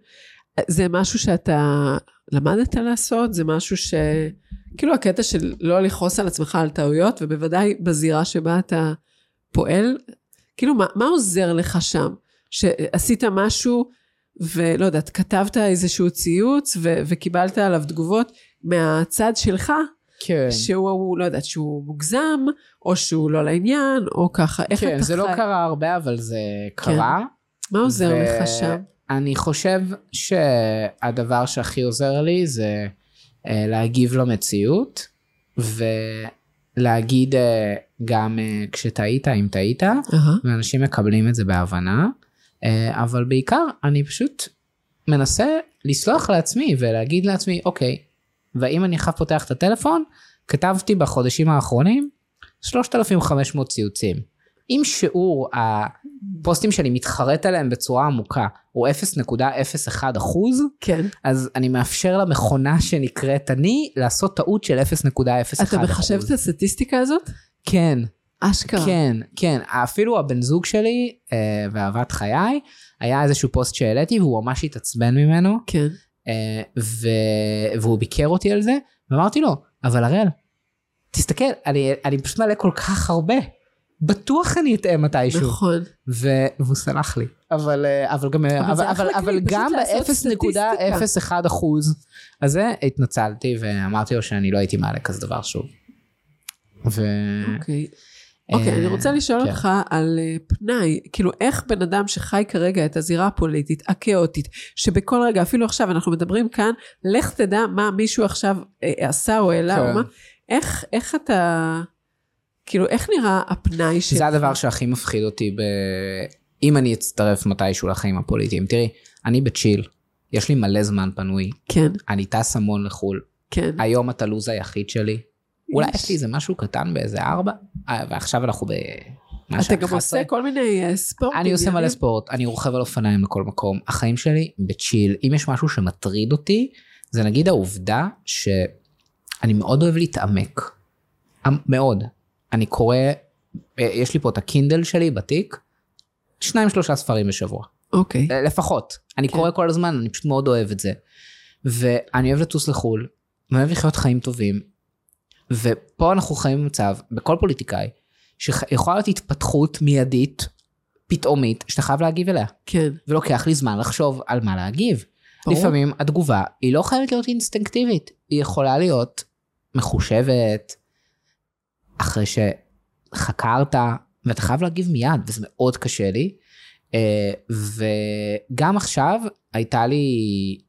זה משהו שאתה למדת לעשות? זה משהו ש... כאילו הקטע של לא לכעוס על עצמך על טעויות, ובוודאי בזירה שבה אתה פועל, כאילו מה, מה עוזר לך שם? שעשית משהו, ולא יודעת, כתבת איזשהו ציוץ, ו- וקיבלת עליו תגובות מהצד שלך, כן. שהוא, הוא, לא יודעת, שהוא מוגזם, או שהוא לא לעניין, או ככה. איך כן, אתה זה לא חי? קרה הרבה, אבל זה קרה. מה עוזר ו- לך שם? אני חושב שהדבר שהכי עוזר לי זה אה, להגיב למציאות, ולהגיד אה, גם אה, כשטעית, אם טעית, אהה, ואנשים מקבלים את זה בהבנה, אה, אבל בעיקר אני פשוט מנסה לסלוח לעצמי ולהגיד לעצמי, אוקיי, והאם אני עכשיו פותח את הטלפון, כתבתי בחודשים האחרונים 3,500 ציוצים. אם שיעור הפוסטים שלי מתחרט עליהם בצורה עמוקה הוא 0.01 אחוז, כן. אז אני מאפשר למכונה שנקראת אני לעשות טעות של 0.01 אחוז. אתה מחשב את הסטטיסטיקה הזאת? כן, אשכרה. כן, כן, אפילו הבן זוג שלי אה, ואהבת חיי, היה איזשהו פוסט שהעליתי והוא ממש התעצבן ממנו, כן. אה, ו... והוא ביקר אותי על זה, ואמרתי לו, אבל הראל, תסתכל, אני, אני פשוט מעלה כל כך הרבה, בטוח אני אטעה מתישהו. נכון. ו... והוא סלח לי. אבל, אה, אבל גם, אבל זה אבל, אבל, אבל פשוט גם לעשות ב-0.01 אחוז, אז זה התנצלתי ואמרתי לו שאני לא הייתי מעלה כזה דבר שוב. ו... אוקיי. אוקיי, אני רוצה לשאול כן. אותך על אה, פנאי, כאילו איך בן אדם שחי כרגע את הזירה הפוליטית, הכאוטית, שבכל רגע, אפילו עכשיו אנחנו מדברים כאן, לך תדע מה מישהו עכשיו אה, עשה או העלה כן. או מה, איך, איך אתה, כאילו איך נראה הפנאי שלך? זה הדבר שהכי מפחיד אותי ב... אם אני אצטרף מתישהו לחיים הפוליטיים. תראי, אני בצ'יל, יש לי מלא זמן פנוי, כן, אני טס המון לחו"ל, כן. היום את הלו"ז היחיד שלי. אולי יש לי איזה משהו קטן באיזה ארבע, אה, ועכשיו אנחנו ב... אתה גם 11. עושה כל מיני אה, ספורטים. אני עושה מלא. ספורט, אני רוכב על אופניים לכל מקום. החיים שלי בצ'יל. אם יש משהו שמטריד אותי, זה נגיד העובדה שאני מאוד אוהב להתעמק. אמ- מאוד. אני קורא, אה, יש לי פה את הקינדל שלי בתיק, שניים שלושה ספרים בשבוע. אוקיי, אה, לפחות. אני כן. קורא כל הזמן, אני פשוט מאוד אוהב את זה. ואני אוהב לטוס לחו"ל, ואני אוהב לחיות חיים טובים. ופה אנחנו חיים במצב, בכל פוליטיקאי, שיכולה להיות התפתחות מיידית, פתאומית, שאתה חייב להגיב אליה. כן. ולוקח לי זמן לחשוב על מה להגיב. ברור. לפעמים התגובה היא לא חייבת להיות אינסטינקטיבית, היא יכולה להיות מחושבת, אחרי שחקרת, ואתה חייב להגיב מיד, וזה מאוד קשה לי. אה, וגם עכשיו הייתה לי,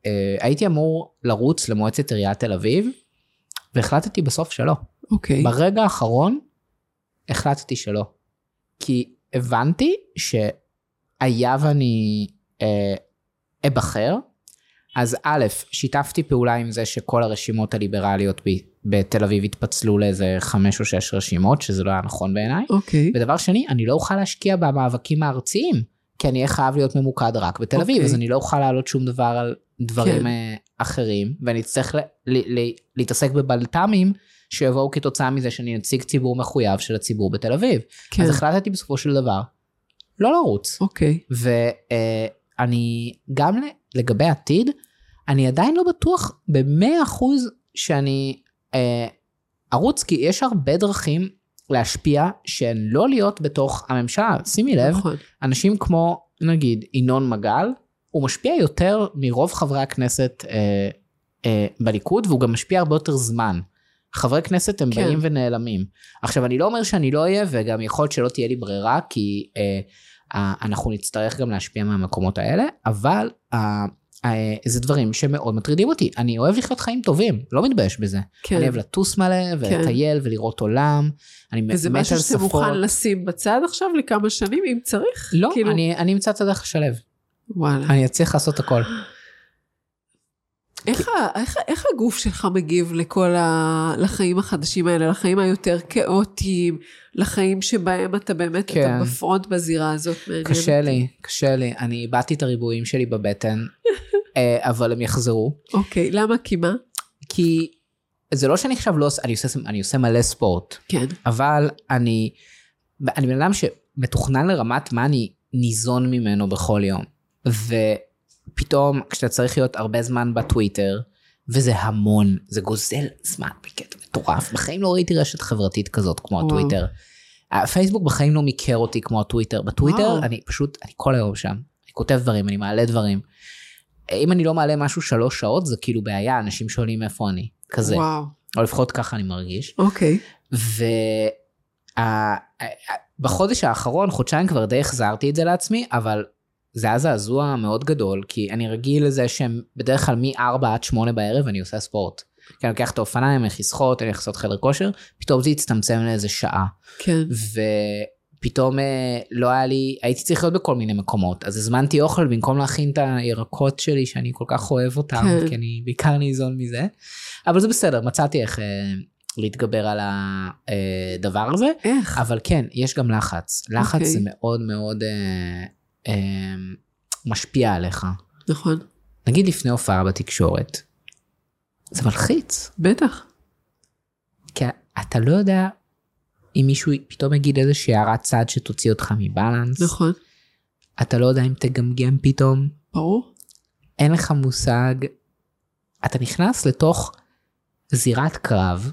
אה, הייתי אמור לרוץ למועצת עיריית תל אביב, והחלטתי בסוף שלא. אוקיי. ברגע האחרון החלטתי שלא. כי הבנתי שהיה ואני אה, אבחר, אז א', שיתפתי פעולה עם זה שכל הרשימות הליברליות ב, בתל אביב התפצלו לאיזה חמש או שש רשימות, שזה לא היה נכון בעיניי. אוקיי. ודבר שני, אני לא אוכל להשקיע במאבקים הארציים, כי אני אהיה חייב להיות ממוקד רק בתל אביב, אוקיי. אז אני לא אוכל להעלות שום דבר על דברים כן. אה, אחרים, ואני אצטרך ל- ל- ל- להתעסק בבלת"מים שיבואו כתוצאה מזה שאני נציג ציבור מחויב של הציבור בתל אביב. כן. אז החלטתי בסופו של דבר לא לרוץ. אוקיי. ואני גם ל- לגבי העתיד, אני עדיין לא בטוח במאה אחוז שאני אה, ארוץ, כי יש הרבה דרכים להשפיע שהן לא להיות בתוך הממשלה. שימי לב, נכון. אנשים כמו נגיד ינון מגל, הוא משפיע יותר מרוב חברי הכנסת אה, אה, בליכוד, והוא גם משפיע הרבה יותר זמן. חברי כנסת הם כן. באים ונעלמים. עכשיו, אני לא אומר שאני לא אהיה, וגם יכול להיות שלא תהיה לי ברירה, כי אה, אה, אנחנו נצטרך גם להשפיע מהמקומות האלה, אבל אה, אה, זה דברים שמאוד מטרידים אותי. אני אוהב לחיות חיים טובים, לא מתבייש בזה. כן. אני אוהב לטוס מלא, ולטייל, ולראות עולם. אני מת וזה על משהו שאתה שפות. מוכן לשים בצד עכשיו לכמה שנים, אם צריך? לא, כאילו- אני, אני אמצא את הדרך לשלב. וואלה. אני אצליח לעשות הכל. איך, ה- איך, איך הגוף שלך מגיב לכל ה... לחיים החדשים האלה, לחיים היותר כאוטיים, לחיים שבהם אתה באמת, כן. אתה בפרונט בזירה הזאת. קשה. לי, קשה לי. אני איבדתי את הריבועים שלי בבטן, אה, אבל הם יחזרו. אוקיי, למה? כי מה? כי זה לא שאני עכשיו לא עושה, אני עושה, אני עושה מלא ספורט, כן. אבל אני, אני בן אדם שמתוכנן לרמת מה אני ניזון ממנו בכל יום. ופתאום כשאתה צריך להיות הרבה זמן בטוויטר, וזה המון, זה גוזל זמן בקטע מטורף. בחיים לא ראיתי רשת חברתית כזאת כמו וואו. הטוויטר. הפייסבוק בחיים לא מיקר אותי כמו הטוויטר. בטוויטר וואו. אני פשוט, אני כל היום שם. אני כותב דברים, אני מעלה דברים. אם אני לא מעלה משהו שלוש שעות זה כאילו בעיה, אנשים שואלים איפה אני. כזה. וואו, או לפחות ככה אני מרגיש. אוקיי. ובחודש האחרון, חודשיים כבר די החזרתי את זה לעצמי, אבל זה היה זעזוע מאוד גדול, כי אני רגיל לזה שהם בדרך כלל מ-4 עד 8 בערב אני עושה ספורט. כי אני לוקח את האופניים, אני חסכות, אני נכנס חדר כושר, פתאום זה הצטמצם לאיזה שעה. כן. ופתאום אה, לא היה לי, הייתי צריך להיות בכל מיני מקומות, אז הזמנתי אוכל במקום להכין את הירקות שלי, שאני כל כך אוהב אותם, כן. כי אני בעיקר ניזון מזה. אבל זה בסדר, מצאתי איך אה, להתגבר על הדבר הזה. איך? אבל כן, יש גם לחץ. לחץ אוקיי. זה מאוד מאוד אה, אה, משפיע עליך. נכון. נגיד לפני הופעה בתקשורת, זה מלחיץ. בטח. כי אתה לא יודע אם מישהו פתאום יגיד איזושהי הערת צד שתוציא אותך מבלנס. נכון. אתה לא יודע אם תגמגם פתאום. ברור. אין לך מושג. אתה נכנס לתוך זירת קרב,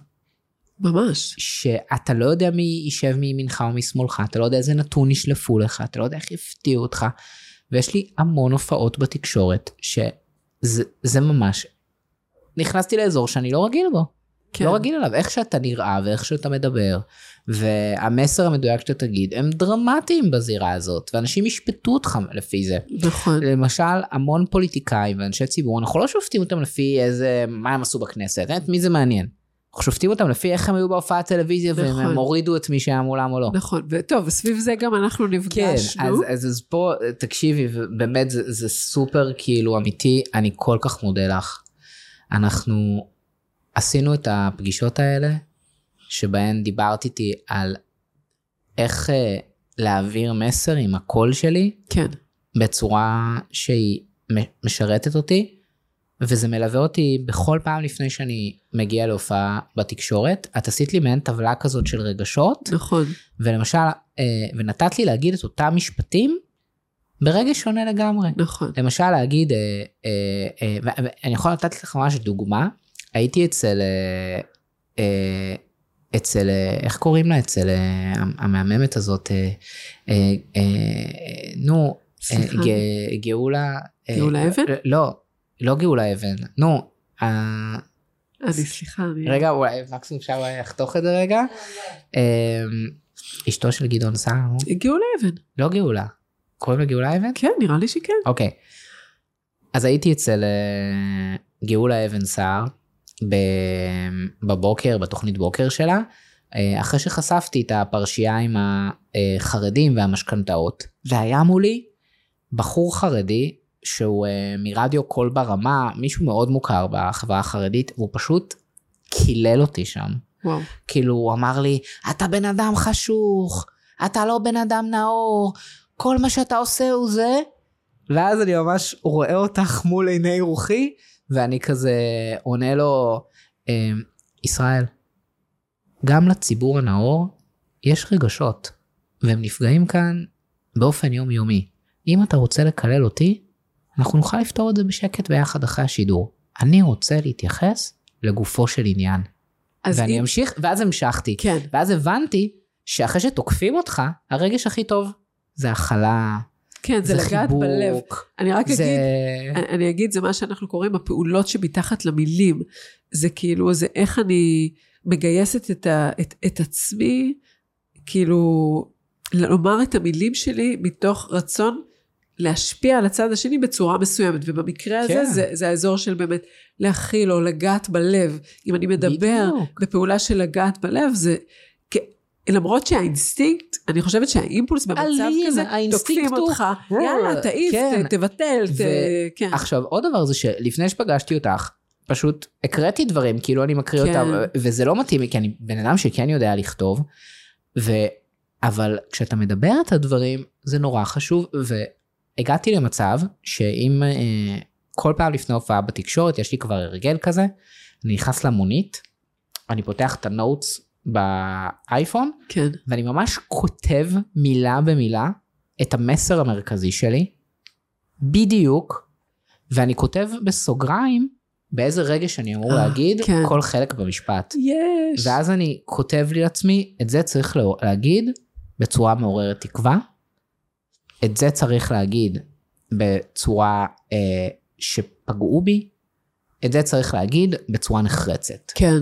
ממש. שאתה לא יודע מי יישב מימינך או משמאלך, אתה לא יודע איזה נתון ישלפו לך, אתה לא יודע איך יפתיעו אותך. ויש לי המון הופעות בתקשורת, שזה זה ממש, נכנסתי לאזור שאני לא רגיל בו. כן. לא רגיל אליו, איך שאתה נראה ואיך שאתה מדבר, והמסר המדויק שאתה תגיד, הם דרמטיים בזירה הזאת, ואנשים ישפטו אותך לפי זה. נכון. למשל, המון פוליטיקאים ואנשי ציבור, אנחנו לא שופטים אותם לפי איזה, מה הם עשו בכנסת, את מי זה מעניין. אנחנו שופטים אותם לפי איך הם היו בהופעת טלוויזיה, נכון. הם הורידו את מי שהיה מולם או לא. נכון. וטוב, וסביב זה גם אנחנו כן, נפגשנו. אז, אז, אז פה, תקשיבי, באמת זה, זה סופר כאילו אמיתי, אני כל כך מודה לך. אנחנו עשינו את הפגישות האלה, שבהן דיברת איתי על איך אה, להעביר מסר עם הקול שלי, כן. בצורה שהיא משרתת אותי, וזה מלווה אותי בכל פעם לפני שאני מגיע להופעה בתקשורת. את עשית לי מעין טבלה כזאת של רגשות, נכון. ולמשל, אה, ונתת לי להגיד את אותם משפטים ברגע שונה לגמרי. נכון. למשל להגיד, אה, אה, אה, ואני יכול לתת לך ממש דוגמה, הייתי אצל, אה, אה, אצל, אה, איך קוראים לה? אצל המהממת הזאת, נו, גאולה... גאולה אבן? לא, לא גאולה אבן, נו, אני סליחה. רגע, אולי מקסימום אפשר לחתוך את זה רגע. אשתו של גדעון סער. הגיעו לאבן. לא גאולה. קוראים לה גאולה אבן? כן, נראה לי שכן. אוקיי. אז הייתי אצל גאולה אבן סער בבוקר, בתוכנית בוקר שלה, אה, אחרי שחשפתי את הפרשייה עם החרדים והמשכנתאות, והיה מולי בחור חרדי שהוא אה, מרדיו קול ברמה, מישהו מאוד מוכר בחברה החרדית, והוא פשוט קילל אותי שם. וואו. כאילו, הוא אמר לי, אתה בן אדם חשוך, אתה לא בן אדם נאור, כל מה שאתה עושה הוא זה. ואז אני ממש רואה אותך מול עיני רוחי, ואני כזה עונה לו, "אמ, ישראל, גם לציבור הנאור יש רגשות, והם נפגעים כאן באופן יומיומי. אם אתה רוצה לקלל אותי, אנחנו נוכל לפתור את זה בשקט ביחד אחרי השידור. אני רוצה להתייחס לגופו של עניין. אז ואני אם... אמשיך, ואז המשכתי. כן. ואז הבנתי שאחרי שתוקפים אותך, הרגש הכי טוב זה הכלה, כן, זה זה לגעת בלב. חיבוק, אני רק זה... אגיד, אני- אני אגיד, זה מה שאנחנו קוראים הפעולות שמתחת למילים. זה כאילו, זה איך אני מגייסת את, ה, את, את עצמי, כאילו, לומר את המילים שלי מתוך רצון להשפיע על הצד השני בצורה מסוימת. ובמקרה הזה, כן. זה, זה האזור של באמת להכיל או לגעת בלב. אם אני מדבר בדיוק. בפעולה של לגעת בלב, זה... למרות שהאינסטינקט, אני חושבת שהאימפולס במצב אלים, כזה, תוקפים הוא- אותך, יאללה, תעיף, כן. ת- תבטל, ת- ו- כן. עכשיו, עוד דבר זה שלפני שפגשתי אותך, פשוט הקראתי דברים, כאילו אני מקריא כן. אותם, וזה לא מתאים לי, כי אני בן אדם שכן יודע לכתוב, ו... אבל כשאתה מדבר את הדברים, זה נורא חשוב, והגעתי למצב שאם אה, כל פעם לפני הופעה בתקשורת, יש לי כבר הרגל כזה, אני נכנס למונית, אני פותח את הנוטס באייפון, כן, ואני ממש כותב מילה במילה את המסר המרכזי שלי, בדיוק, ואני כותב בסוגריים באיזה רגש אני אמור אה, להגיד כן. כל חלק במשפט. יש. ואז אני כותב לי לעצמי, את זה צריך להגיד בצורה מעוררת תקווה, את זה צריך להגיד בצורה אה, שפגעו בי, את זה צריך להגיד בצורה נחרצת. כן.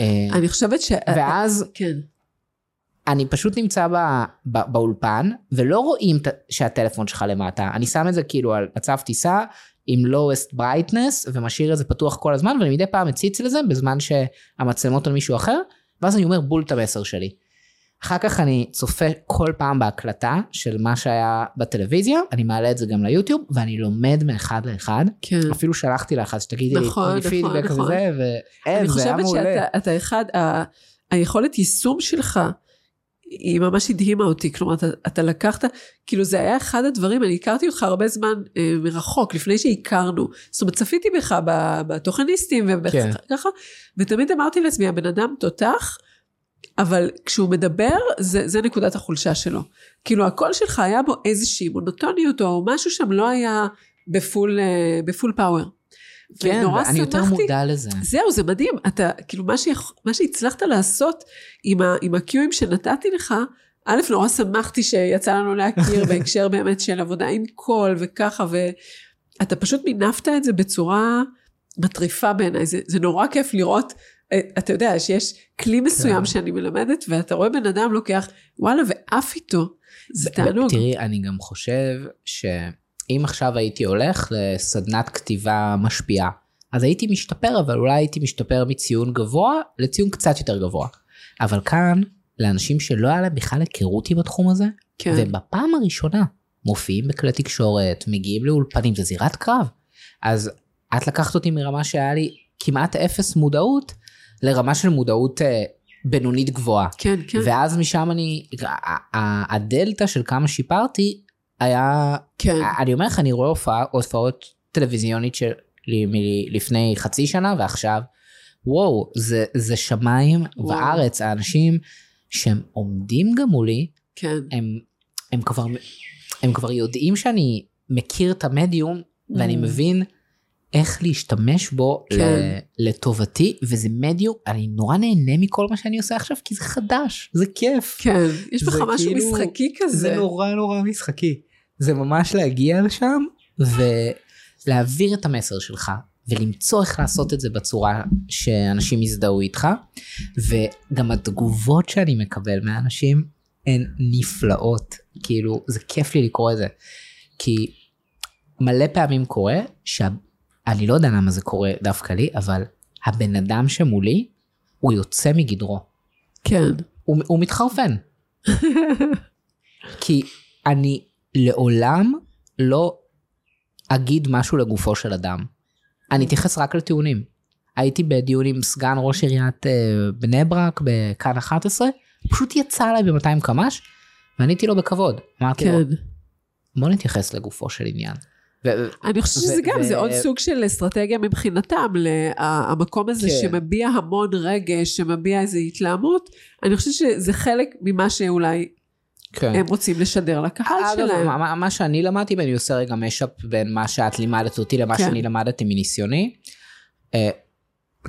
אה, אני חושבת ש... ואז כן. אני פשוט נמצא ב, ב, באולפן, ולא רואים ת- שהטלפון שלך למטה. אני שם את זה כאילו על מצב טיסה עם lowest brightness, ומשאיר את זה פתוח כל הזמן, ואני מדי פעם מציץ לזה בזמן שהמצלמות על מישהו אחר, ואז אני אומר בול את המסר שלי. אחר כך אני צופה כל פעם בהקלטה של מה שהיה בטלוויזיה, אני מעלה את זה גם ליוטיוב, ואני לומד מאחד לאחד. כן. אפילו שלחתי לך, אז שתגידי לי, נכון, לי נכון, פידבק נכון. וזה, ואין, אני זה היה חושבת מעולה. שאתה אתה אחד, ה- היכולת יישום שלך, היא ממש הדהימה אותי, כלומר, אתה, אתה לקחת, כאילו זה היה אחד הדברים, אני הכרתי אותך הרבה זמן אה, מרחוק, לפני שהכרנו, זאת אומרת, צפיתי בך בתוכניסטים כן. וככה, ותמיד אמרתי לעצמי, הבן אדם תותח, אבל כשהוא מדבר, זה, זה נקודת החולשה שלו. כאילו, הקול שלך היה בו איזושהי מונוטוניות, או משהו שם לא היה בפול, אה, בפול פאוור. כן, ונורא ואני יותר מודע לזה. זהו, זה מדהים. אתה, כאילו, מה, שיכ... מה שהצלחת לעשות עם, ה... עם הקיואים שנתתי לך, א', נורא שמחתי שיצא לנו להכיר בהקשר באמת של עבודה עם קול וככה, ואתה פשוט מינפת את זה בצורה מטריפה בעיניי. זה, זה נורא כיף לראות, אתה יודע, שיש כלי מסוים כן. שאני מלמדת, ואתה רואה בן אדם לוקח, וואלה, ועף איתו. זה תענוג. תראי, אני גם חושב שאם עכשיו הייתי הולך לסדנת כתיבה משפיעה, אז הייתי משתפר, אבל אולי הייתי משתפר מציון גבוה לציון קצת יותר גבוה. אבל כאן, לאנשים שלא היה להם בכלל היכרות עם התחום הזה, כן. ובפעם הראשונה מופיעים בכלי תקשורת, מגיעים לאולפנים, זה זירת קרב. אז את לקחת אותי מרמה שהיה לי כמעט אפס מודעות, לרמה של מודעות אה, בינונית גבוהה. כן, כן. ואז משם אני, הדלתא של כמה שיפרתי היה, כן. אני אומר לך, אני רואה הופעה, הופעות טלוויזיונית שלי מלפני חצי שנה ועכשיו, וואו, זה, זה שמיים וואו. וארץ, האנשים שהם עומדים גם מולי, כן. הם, הם, כבר, הם כבר יודעים שאני מכיר את המדיום ואני Mm. מבין איך להשתמש בו כן. לטובתי, וזה מדיום, אני נורא נהנה מכל מה שאני עושה עכשיו, כי זה חדש, זה כיף. כן. יש בך משהו כאילו- משחקי כזה. זה נורא נורא משחקי. זה ממש להגיע לשם ולהעביר את המסר שלך, ולמצוא איך לעשות את זה בצורה שאנשים יזדהו איתך, וגם התגובות שאני מקבל מאנשים הן נפלאות. כאילו, זה כיף לי לקרוא את זה. כי מלא פעמים קורה, שאני לא יודע למה זה קורה דווקא לי, אבל הבן אדם שמולי, הוא יוצא מגדרו. כן. הוא, הוא מתחרפן. כי אני לעולם לא אגיד משהו לגופו של אדם. אני אתייחס רק לטיעונים. הייתי בדיון עם סגן ראש עיריית אה, בני ברק בכאן 11, פשוט יצא עליי ב-200 קמ"ש, ועניתי לו בכבוד. אמרתי לו, כן. בוא נתייחס לגופו של עניין. ו- אני חושבת שזה ו- גם, ו- זה עוד סוג של אסטרטגיה מבחינתם, לה- המקום הזה כן. שמביע המון רגש, שמביע איזו התלהמות, אני חושבת שזה חלק ממה שאולי כן. הם רוצים לשדר לקהל אגב, שלהם. מה, מה שאני למדתי, ואני עושה רגע משאפ בין מה שאת לימדת אותי למה כן. שאני למדתי מניסיוני, אה,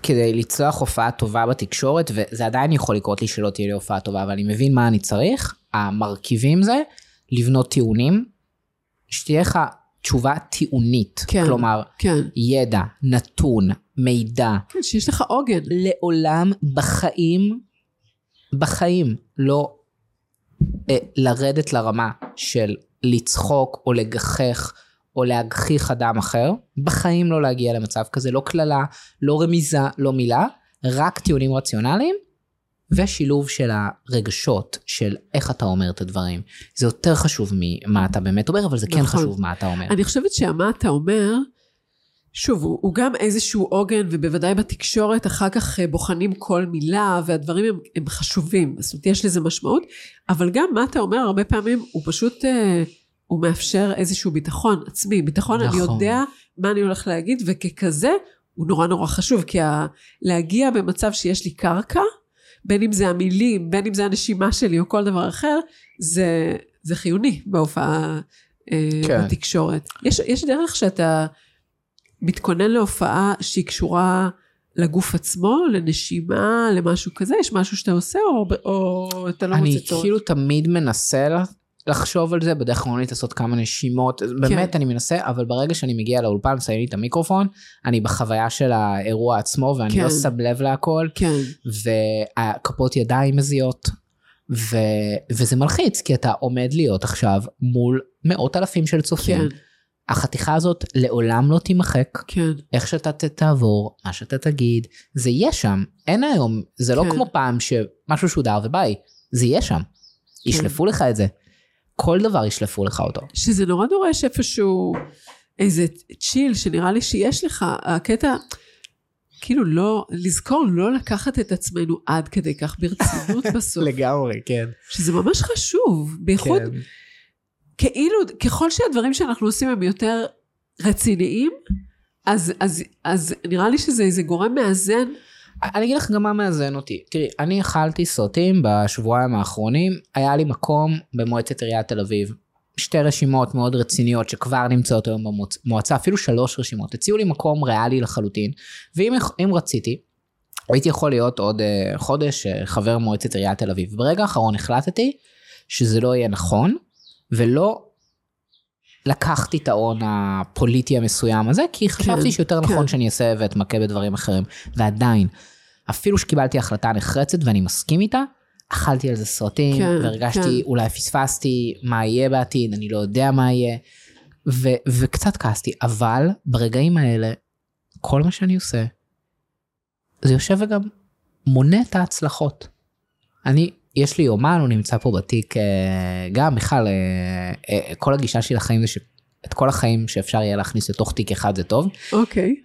כדי לצלוח הופעה טובה בתקשורת, וזה עדיין יכול לקרות לי שלא תהיה לי הופעה טובה, אבל אני מבין מה אני צריך, המרכיבים זה לבנות טיעונים, שתהיה לך תשובה טיעונית, כן. כלומר, כן, ידע, נתון, מידע, כן, שיש לך עוגן. לעולם בחיים, בחיים לא אה, לרדת לרמה של לצחוק או לגחך או להגחיך אדם אחר, בחיים לא להגיע למצב כזה, לא קללה, לא רמיזה, לא מילה, רק טיעונים רציונליים ושילוב של הרגשות, של איך אתה אומר את הדברים. זה יותר חשוב ממה אתה באמת אומר, אבל זה כן נכון. חשוב מה אתה אומר. אני חושבת שמה אתה אומר, שוב, הוא, הוא גם איזשהו עוגן, ובוודאי בתקשורת אחר כך אה, בוחנים כל מילה, והדברים הם, הם חשובים, זאת אומרת, יש לזה משמעות, אבל גם מה אתה אומר הרבה פעמים, הוא פשוט, אה, הוא מאפשר איזשהו ביטחון עצמי, ביטחון, נכון. אני יודע מה אני הולך להגיד, וככזה, הוא נורא נורא חשוב, כי ה, להגיע במצב שיש לי קרקע, בין אם זה המילים, בין אם זה הנשימה שלי או כל דבר אחר, זה, זה חיוני בהופעה אה, כן. בתקשורת. יש, יש דרך שאתה מתכונן להופעה שהיא קשורה לגוף עצמו, לנשימה, למשהו כזה? יש משהו שאתה עושה או, או אתה לא אני מוצא צורך? כאילו תמיד מנסה לחשוב על זה, בדרך כלל לי לעשות כמה נשימות, באמת כן. אני מנסה, אבל ברגע שאני מגיע לאולפן, שמים לי את המיקרופון, אני בחוויה של האירוע עצמו, ואני כן. לא שם לב להכל, כן, והכפות ידיים מזיעות, ו... וזה מלחיץ, כי אתה עומד להיות עכשיו מול מאות אלפים של צופים. כן, החתיכה הזאת לעולם לא תימחק, כן, איך שאתה תעבור, מה שאתה תגיד, זה יהיה שם. אין היום, זה לא כן. כמו פעם שמשהו שודר וביי, זה יהיה שם. ישלפו לך את זה. כל דבר ישלפו לך אותו. שזה נורא דורש איפשהו איזה צ'יל שנראה לי שיש לך, הקטע, כאילו לא, לזכור לא לקחת את עצמנו עד כדי כך ברצינות בסוף, לגמרי, כן. שזה ממש חשוב, בייחוד כן. כאילו, ככל שהדברים שאנחנו עושים הם יותר רציניים, אז, אז, אז נראה לי שזה איזה גורם מאזן. אני אגיד לך גם מה מאזן אותי. תראי, אני אכלתי סרטים בשבועיים האחרונים, היה לי מקום במועצת עיריית תל אביב. שתי רשימות מאוד רציניות שכבר נמצאות היום במועצה, אפילו שלוש רשימות. הציעו לי מקום ריאלי לחלוטין, ואם אם רציתי, הייתי יכול להיות עוד uh, חודש uh, חבר מועצת עיריית תל אביב. ברגע האחרון החלטתי שזה לא יהיה נכון, ולא לקחתי את ההון הפוליטי המסוים הזה, כי חשבתי כן, שיותר נכון כן. שאני אעשה ואתמקד בדברים אחרים. ועדיין, אפילו שקיבלתי החלטה נחרצת ואני מסכים איתה, אכלתי על זה סרטים, כן, והרגשתי כן. אולי פספסתי מה יהיה בעתיד, אני לא יודע מה יהיה, ו- וקצת כעסתי, אבל ברגעים האלה, כל מה שאני עושה, זה יושב וגם מונה את ההצלחות. אני, יש לי אומן, הוא נמצא פה בתיק, אה, גם בכלל, אה, אה, כל הגישה שלי לחיים זה שאת כל החיים שאפשר יהיה להכניס לתוך תיק אחד זה טוב. אוקיי.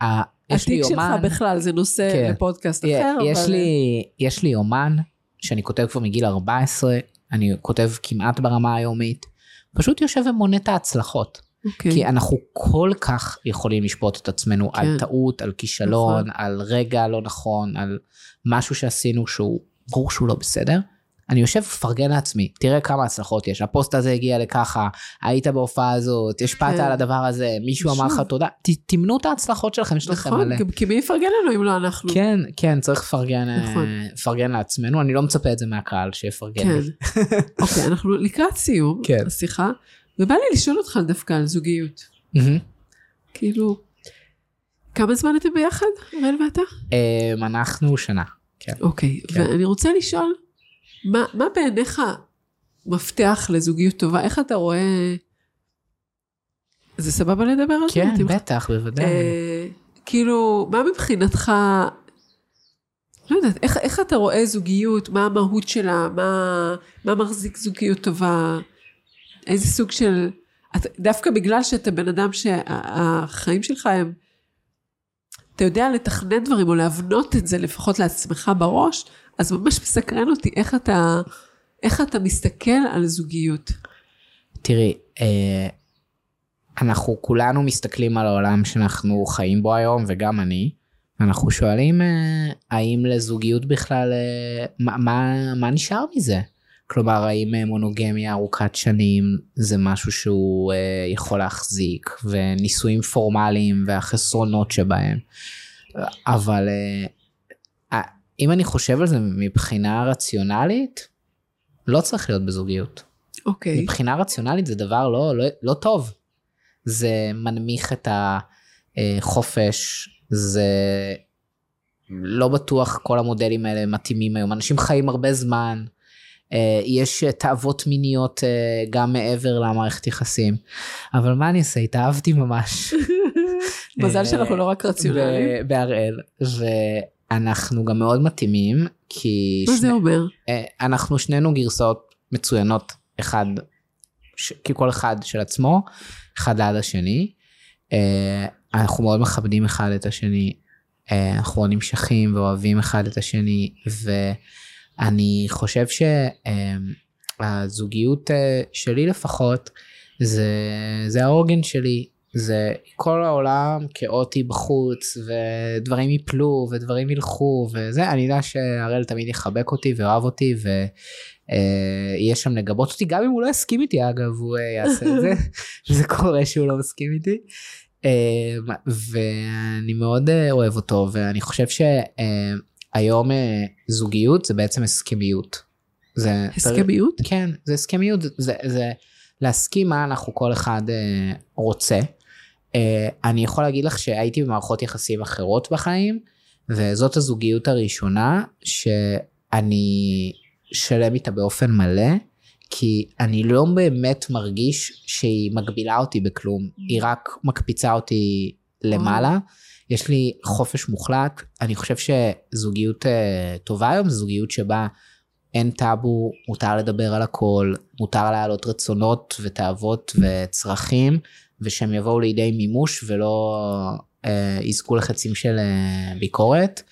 לי התיק שלך אומן, בכלל זה נושא כן. לפודקאסט אחר, יש אבל... לי, יש לי אומן שאני כותב כבר מגיל 14, אני כותב כמעט ברמה היומית, פשוט יושב ומונה את ההצלחות. אוקיי. כי אנחנו כל כך יכולים לשפוט את עצמנו כן. על טעות, על כישלון, נכון. על רגע לא נכון, על משהו שעשינו שהוא ברור שהוא לא בסדר. אני יושב ומפרגן לעצמי, תראה כמה הצלחות יש, הפוסט הזה הגיע לככה, היית בהופעה הזאת, השפעת כן. על הדבר הזה, מישהו אמר לך. תודה, ת, תמנו את ההצלחות שלכם, יש לכם נכון, מלא. גם כי מי יפרגן לנו אם לא אנחנו? כן, כן, צריך לפרגן, אה, נכון. לעצמנו, אני לא מצפה את זה מהקהל, שיפרגן כן. לי. אוקיי, אנחנו לקראת סיום כן. השיחה, ובא לי לשאול אותך דווקא על זוגיות. כאילו, כמה זמן אתם ביחד, הראל ואתה? אה, אנחנו שנה. אוקיי, כן. ואני רוצה לשאול, מה, מה בעיניך מפתח לזוגיות טובה? איך אתה רואה... זה סבבה לדבר על זה? כן, מתאים לך? בטח, בוודאי. אה, כאילו, מה מבחינתך, לא יודעת, איך, איך אתה רואה זוגיות, מה המהות שלה, מה, מה מחזיק זוגיות טובה, איזה סוג של, את, דווקא בגלל שאתה בן אדם שהחיים שלך הם, אתה יודע לתכנן דברים או להבנות את זה לפחות לעצמך בראש, אז ממש מסקרן אותי איך אתה, איך אתה מסתכל על זוגיות. תראי, אה, אנחנו כולנו מסתכלים על העולם שאנחנו חיים בו היום, וגם אני. אנחנו שואלים אה, האם לזוגיות בכלל, אה, מה, מה, מה נשאר מזה? כלומר, האם מונוגמיה ארוכת שנים זה משהו שהוא יכול להחזיק, ונישואים פורמליים והחסרונות שבהם. אבל אם אני חושב על זה מבחינה רציונלית, לא צריך להיות בזוגיות. אוקיי, מבחינה רציונלית זה דבר לא, לא, לא טוב. זה מנמיך את החופש, זה לא בטוח כל המודלים האלה מתאימים היום. אנשים חיים הרבה זמן, אה, יש תאוות מיניות אה, גם מעבר למערכת יחסים. אבל מה אני אעשה? התאהבתי ממש. מזל שאנחנו לא רק רציונליים. בהראל, ואנחנו גם מאוד מתאימים, כי... מה שני- זה אומר? אה, אנחנו שנינו גרסאות מצוינות, אחד, ש... כי כל אחד של עצמו, אחד ליד השני. אה, אנחנו מאוד מכבדים אחד את השני, אה, אנחנו נמשכים ואוהבים אחד את השני, ואני חושב שהזוגיות שלי לפחות, זה, זה העוגן שלי, זה כל העולם כאוטי בחוץ, ודברים יפלו, ודברים ילכו, וזה, אני יודע שהראל תמיד יחבק אותי ואוהב אותי, ויהיה שם לגבות אותי, גם אם הוא לא יסכים איתי אגב, הוא אה, יעשה את זה, וזה קורה שהוא לא מסכים איתי. אה, ואני מאוד אה, אוהב אותו, ואני חושב שהיום אה, זוגיות זה בעצם הסכמיות. זה... הסכמיות? כן, זה הסכמיות, זה, זה להסכים מה אנחנו כל אחד רוצה. אני יכול להגיד לך שהייתי במערכות יחסים אחרות בחיים, וזאת הזוגיות הראשונה שאני שלם איתה באופן מלא. כי אני לא באמת מרגיש שהיא מגבילה אותי בכלום, היא רק מקפיצה אותי למעלה. יש לי חופש מוחלט, אני חושב שזוגיות uh, טובה היום זו זוגיות שבה אין טאבו, מותר לדבר על הכל, מותר להעלות רצונות ותאוות וצרכים, ושהם יבואו לידי מימוש ולא uh, יזכו לחצים של uh, ביקורת.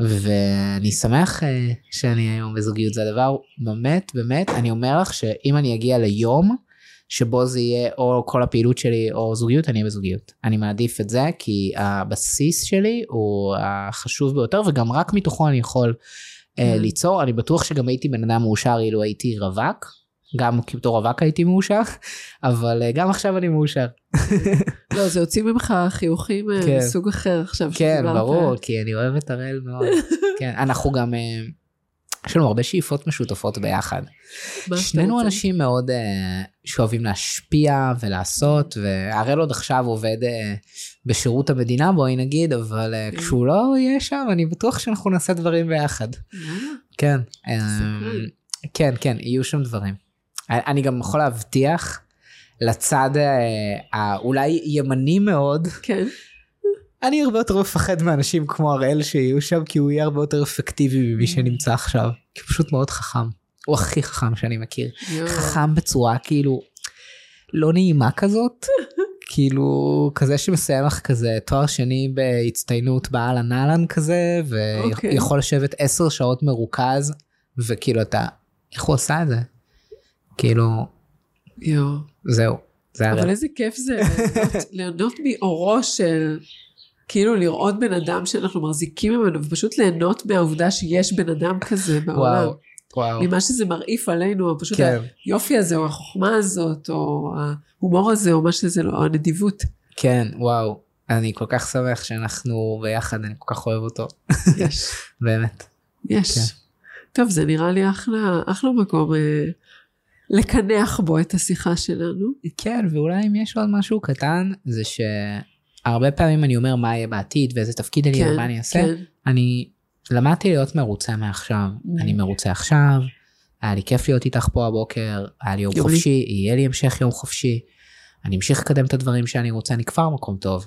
ואני שמח uh, שאני היום בזוגיות זה הדבר באמת באמת אני אומר לך שאם אני אגיע ליום שבו זה יהיה או כל הפעילות שלי או זוגיות אני אהיה בזוגיות. אני מעדיף את זה כי הבסיס שלי הוא החשוב ביותר וגם רק מתוכו אני יכול uh, ליצור. אני בטוח שגם הייתי בן אדם מאושר אילו הייתי רווק גם בתור רווק הייתי מאושר, אבל אה, גם עכשיו אני מאושר. לא, זה הוציא ממך חיוכים אה, כן. מסוג אחר עכשיו. כן, ברור, כי אני אוהב את הראל מאוד. כן, אנחנו גם, אה, יש לנו הרבה שאיפות משותפות ביחד. שנינו אנשים מאוד שאוהבים להשפיע ולעשות, והראל עוד עכשיו עובד בשירות המדינה, בואי נגיד, אבל כן. כשהוא לא יהיה שם, אני בטוח שאנחנו נעשה דברים ביחד. כן. כן, כן, יהיו שם דברים. אני גם יכול להבטיח לצד האולי אה, ימני מאוד. כן. אני הרבה יותר מפחד מאנשים כמו הראל שיהיו שם כי הוא יהיה הרבה יותר אפקטיבי ממי שנמצא עכשיו. כי הוא פשוט מאוד חכם. הוא הכי חכם שאני מכיר. חכם בצורה כאילו לא נעימה כזאת. כאילו כזה שמסיים לך כזה תואר שני בהצטיינות באהלן אהלן כזה ויכול okay. לשבת עשר שעות מרוכז וכאילו אתה איך הוא עשה את זה כאילו, יו. זהו. זה אבל איזה כיף זה ליהנות מאורו של, כאילו לראות בן אדם שאנחנו מחזיקים ממנו, ופשוט ליהנות מהעובדה שיש בן אדם כזה בעולם. וואו. וואו. ממה שזה מרעיף עלינו, פשוט כן. היופי הזה, או החוכמה הזאת, או ההומור הזה, או מה שזה לא, או הנדיבות. כן, וואו. אני כל כך שמח שאנחנו ביחד, אני כל כך אוהב אותו. יש. באמת. יש. כן. טוב, זה נראה לי אחלה, אחלה מקום. לקנח בו את השיחה שלנו. כן, ואולי אם יש עוד משהו קטן, זה שהרבה פעמים אני אומר מה יהיה בעתיד ואיזה תפקיד אני כן, ומה אני אעשה. כן. אני למדתי להיות מרוצה מעכשיו. אני מרוצה עכשיו, היה לי כיף להיות איתך פה הבוקר, היה לי יום חופשי, יהיה לי המשך יום חופשי. אני אמשיך לקדם את הדברים שאני רוצה, אני כבר מקום טוב.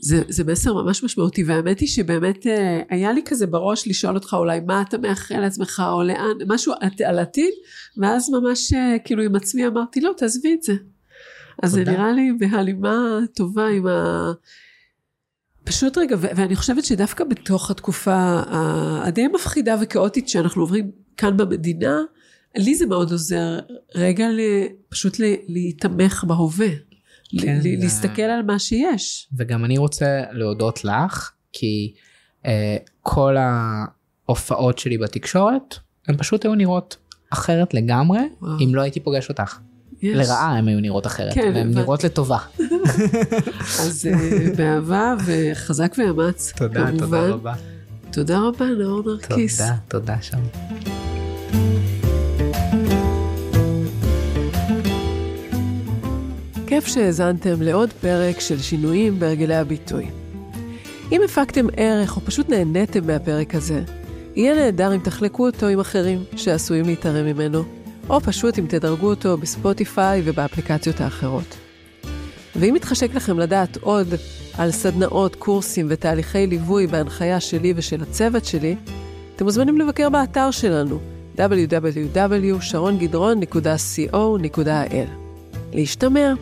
זה, זה מסר ממש משמעותי, והאמת היא שבאמת אה, היה לי כזה בראש לשאול אותך אולי מה אתה מאחל לעצמך, או לאן, משהו על עתיד, ואז ממש אה, כאילו עם עצמי אמרתי, לא, תעזבי את זה. אז זה נראה לי בהלימה טובה עם ה... פשוט רגע, ו- ואני חושבת שדווקא בתוך התקופה הדי מפחידה וכאוטית שאנחנו עוברים כאן במדינה, לי זה מאוד עוזר רגע פשוט להיתמך בהווה. כן, להסתכל על מה שיש. וגם אני רוצה להודות לך, כי אה, כל ההופעות שלי בתקשורת, הן פשוט היו נראות אחרת לגמרי, וואו. אם לא הייתי פוגש אותך. יש. לרעה הן היו נראות אחרת, כן, והן נראות לטובה. אז uh, באהבה וחזק ואמץ. תודה, כמובן. תודה רבה. תודה רבה, נאור נרקיס. תודה, תודה שם. כיף שהאזנתם לעוד פרק של שינויים בהרגלי הביטוי. אם הפקתם ערך או פשוט נהניתם מהפרק הזה, יהיה נהדר אם תחלקו אותו עם אחרים שעשויים להתערם ממנו, או פשוט אם תדרגו אותו בספוטיפיי ובאפליקציות האחרות. ואם מתחשק לכם לדעת עוד על סדנאות, קורסים ותהליכי ליווי בהנחיה שלי ושל הצוות שלי, אתם מוזמנים לבקר באתר שלנו www.sharongidron.co.il. להשתמע.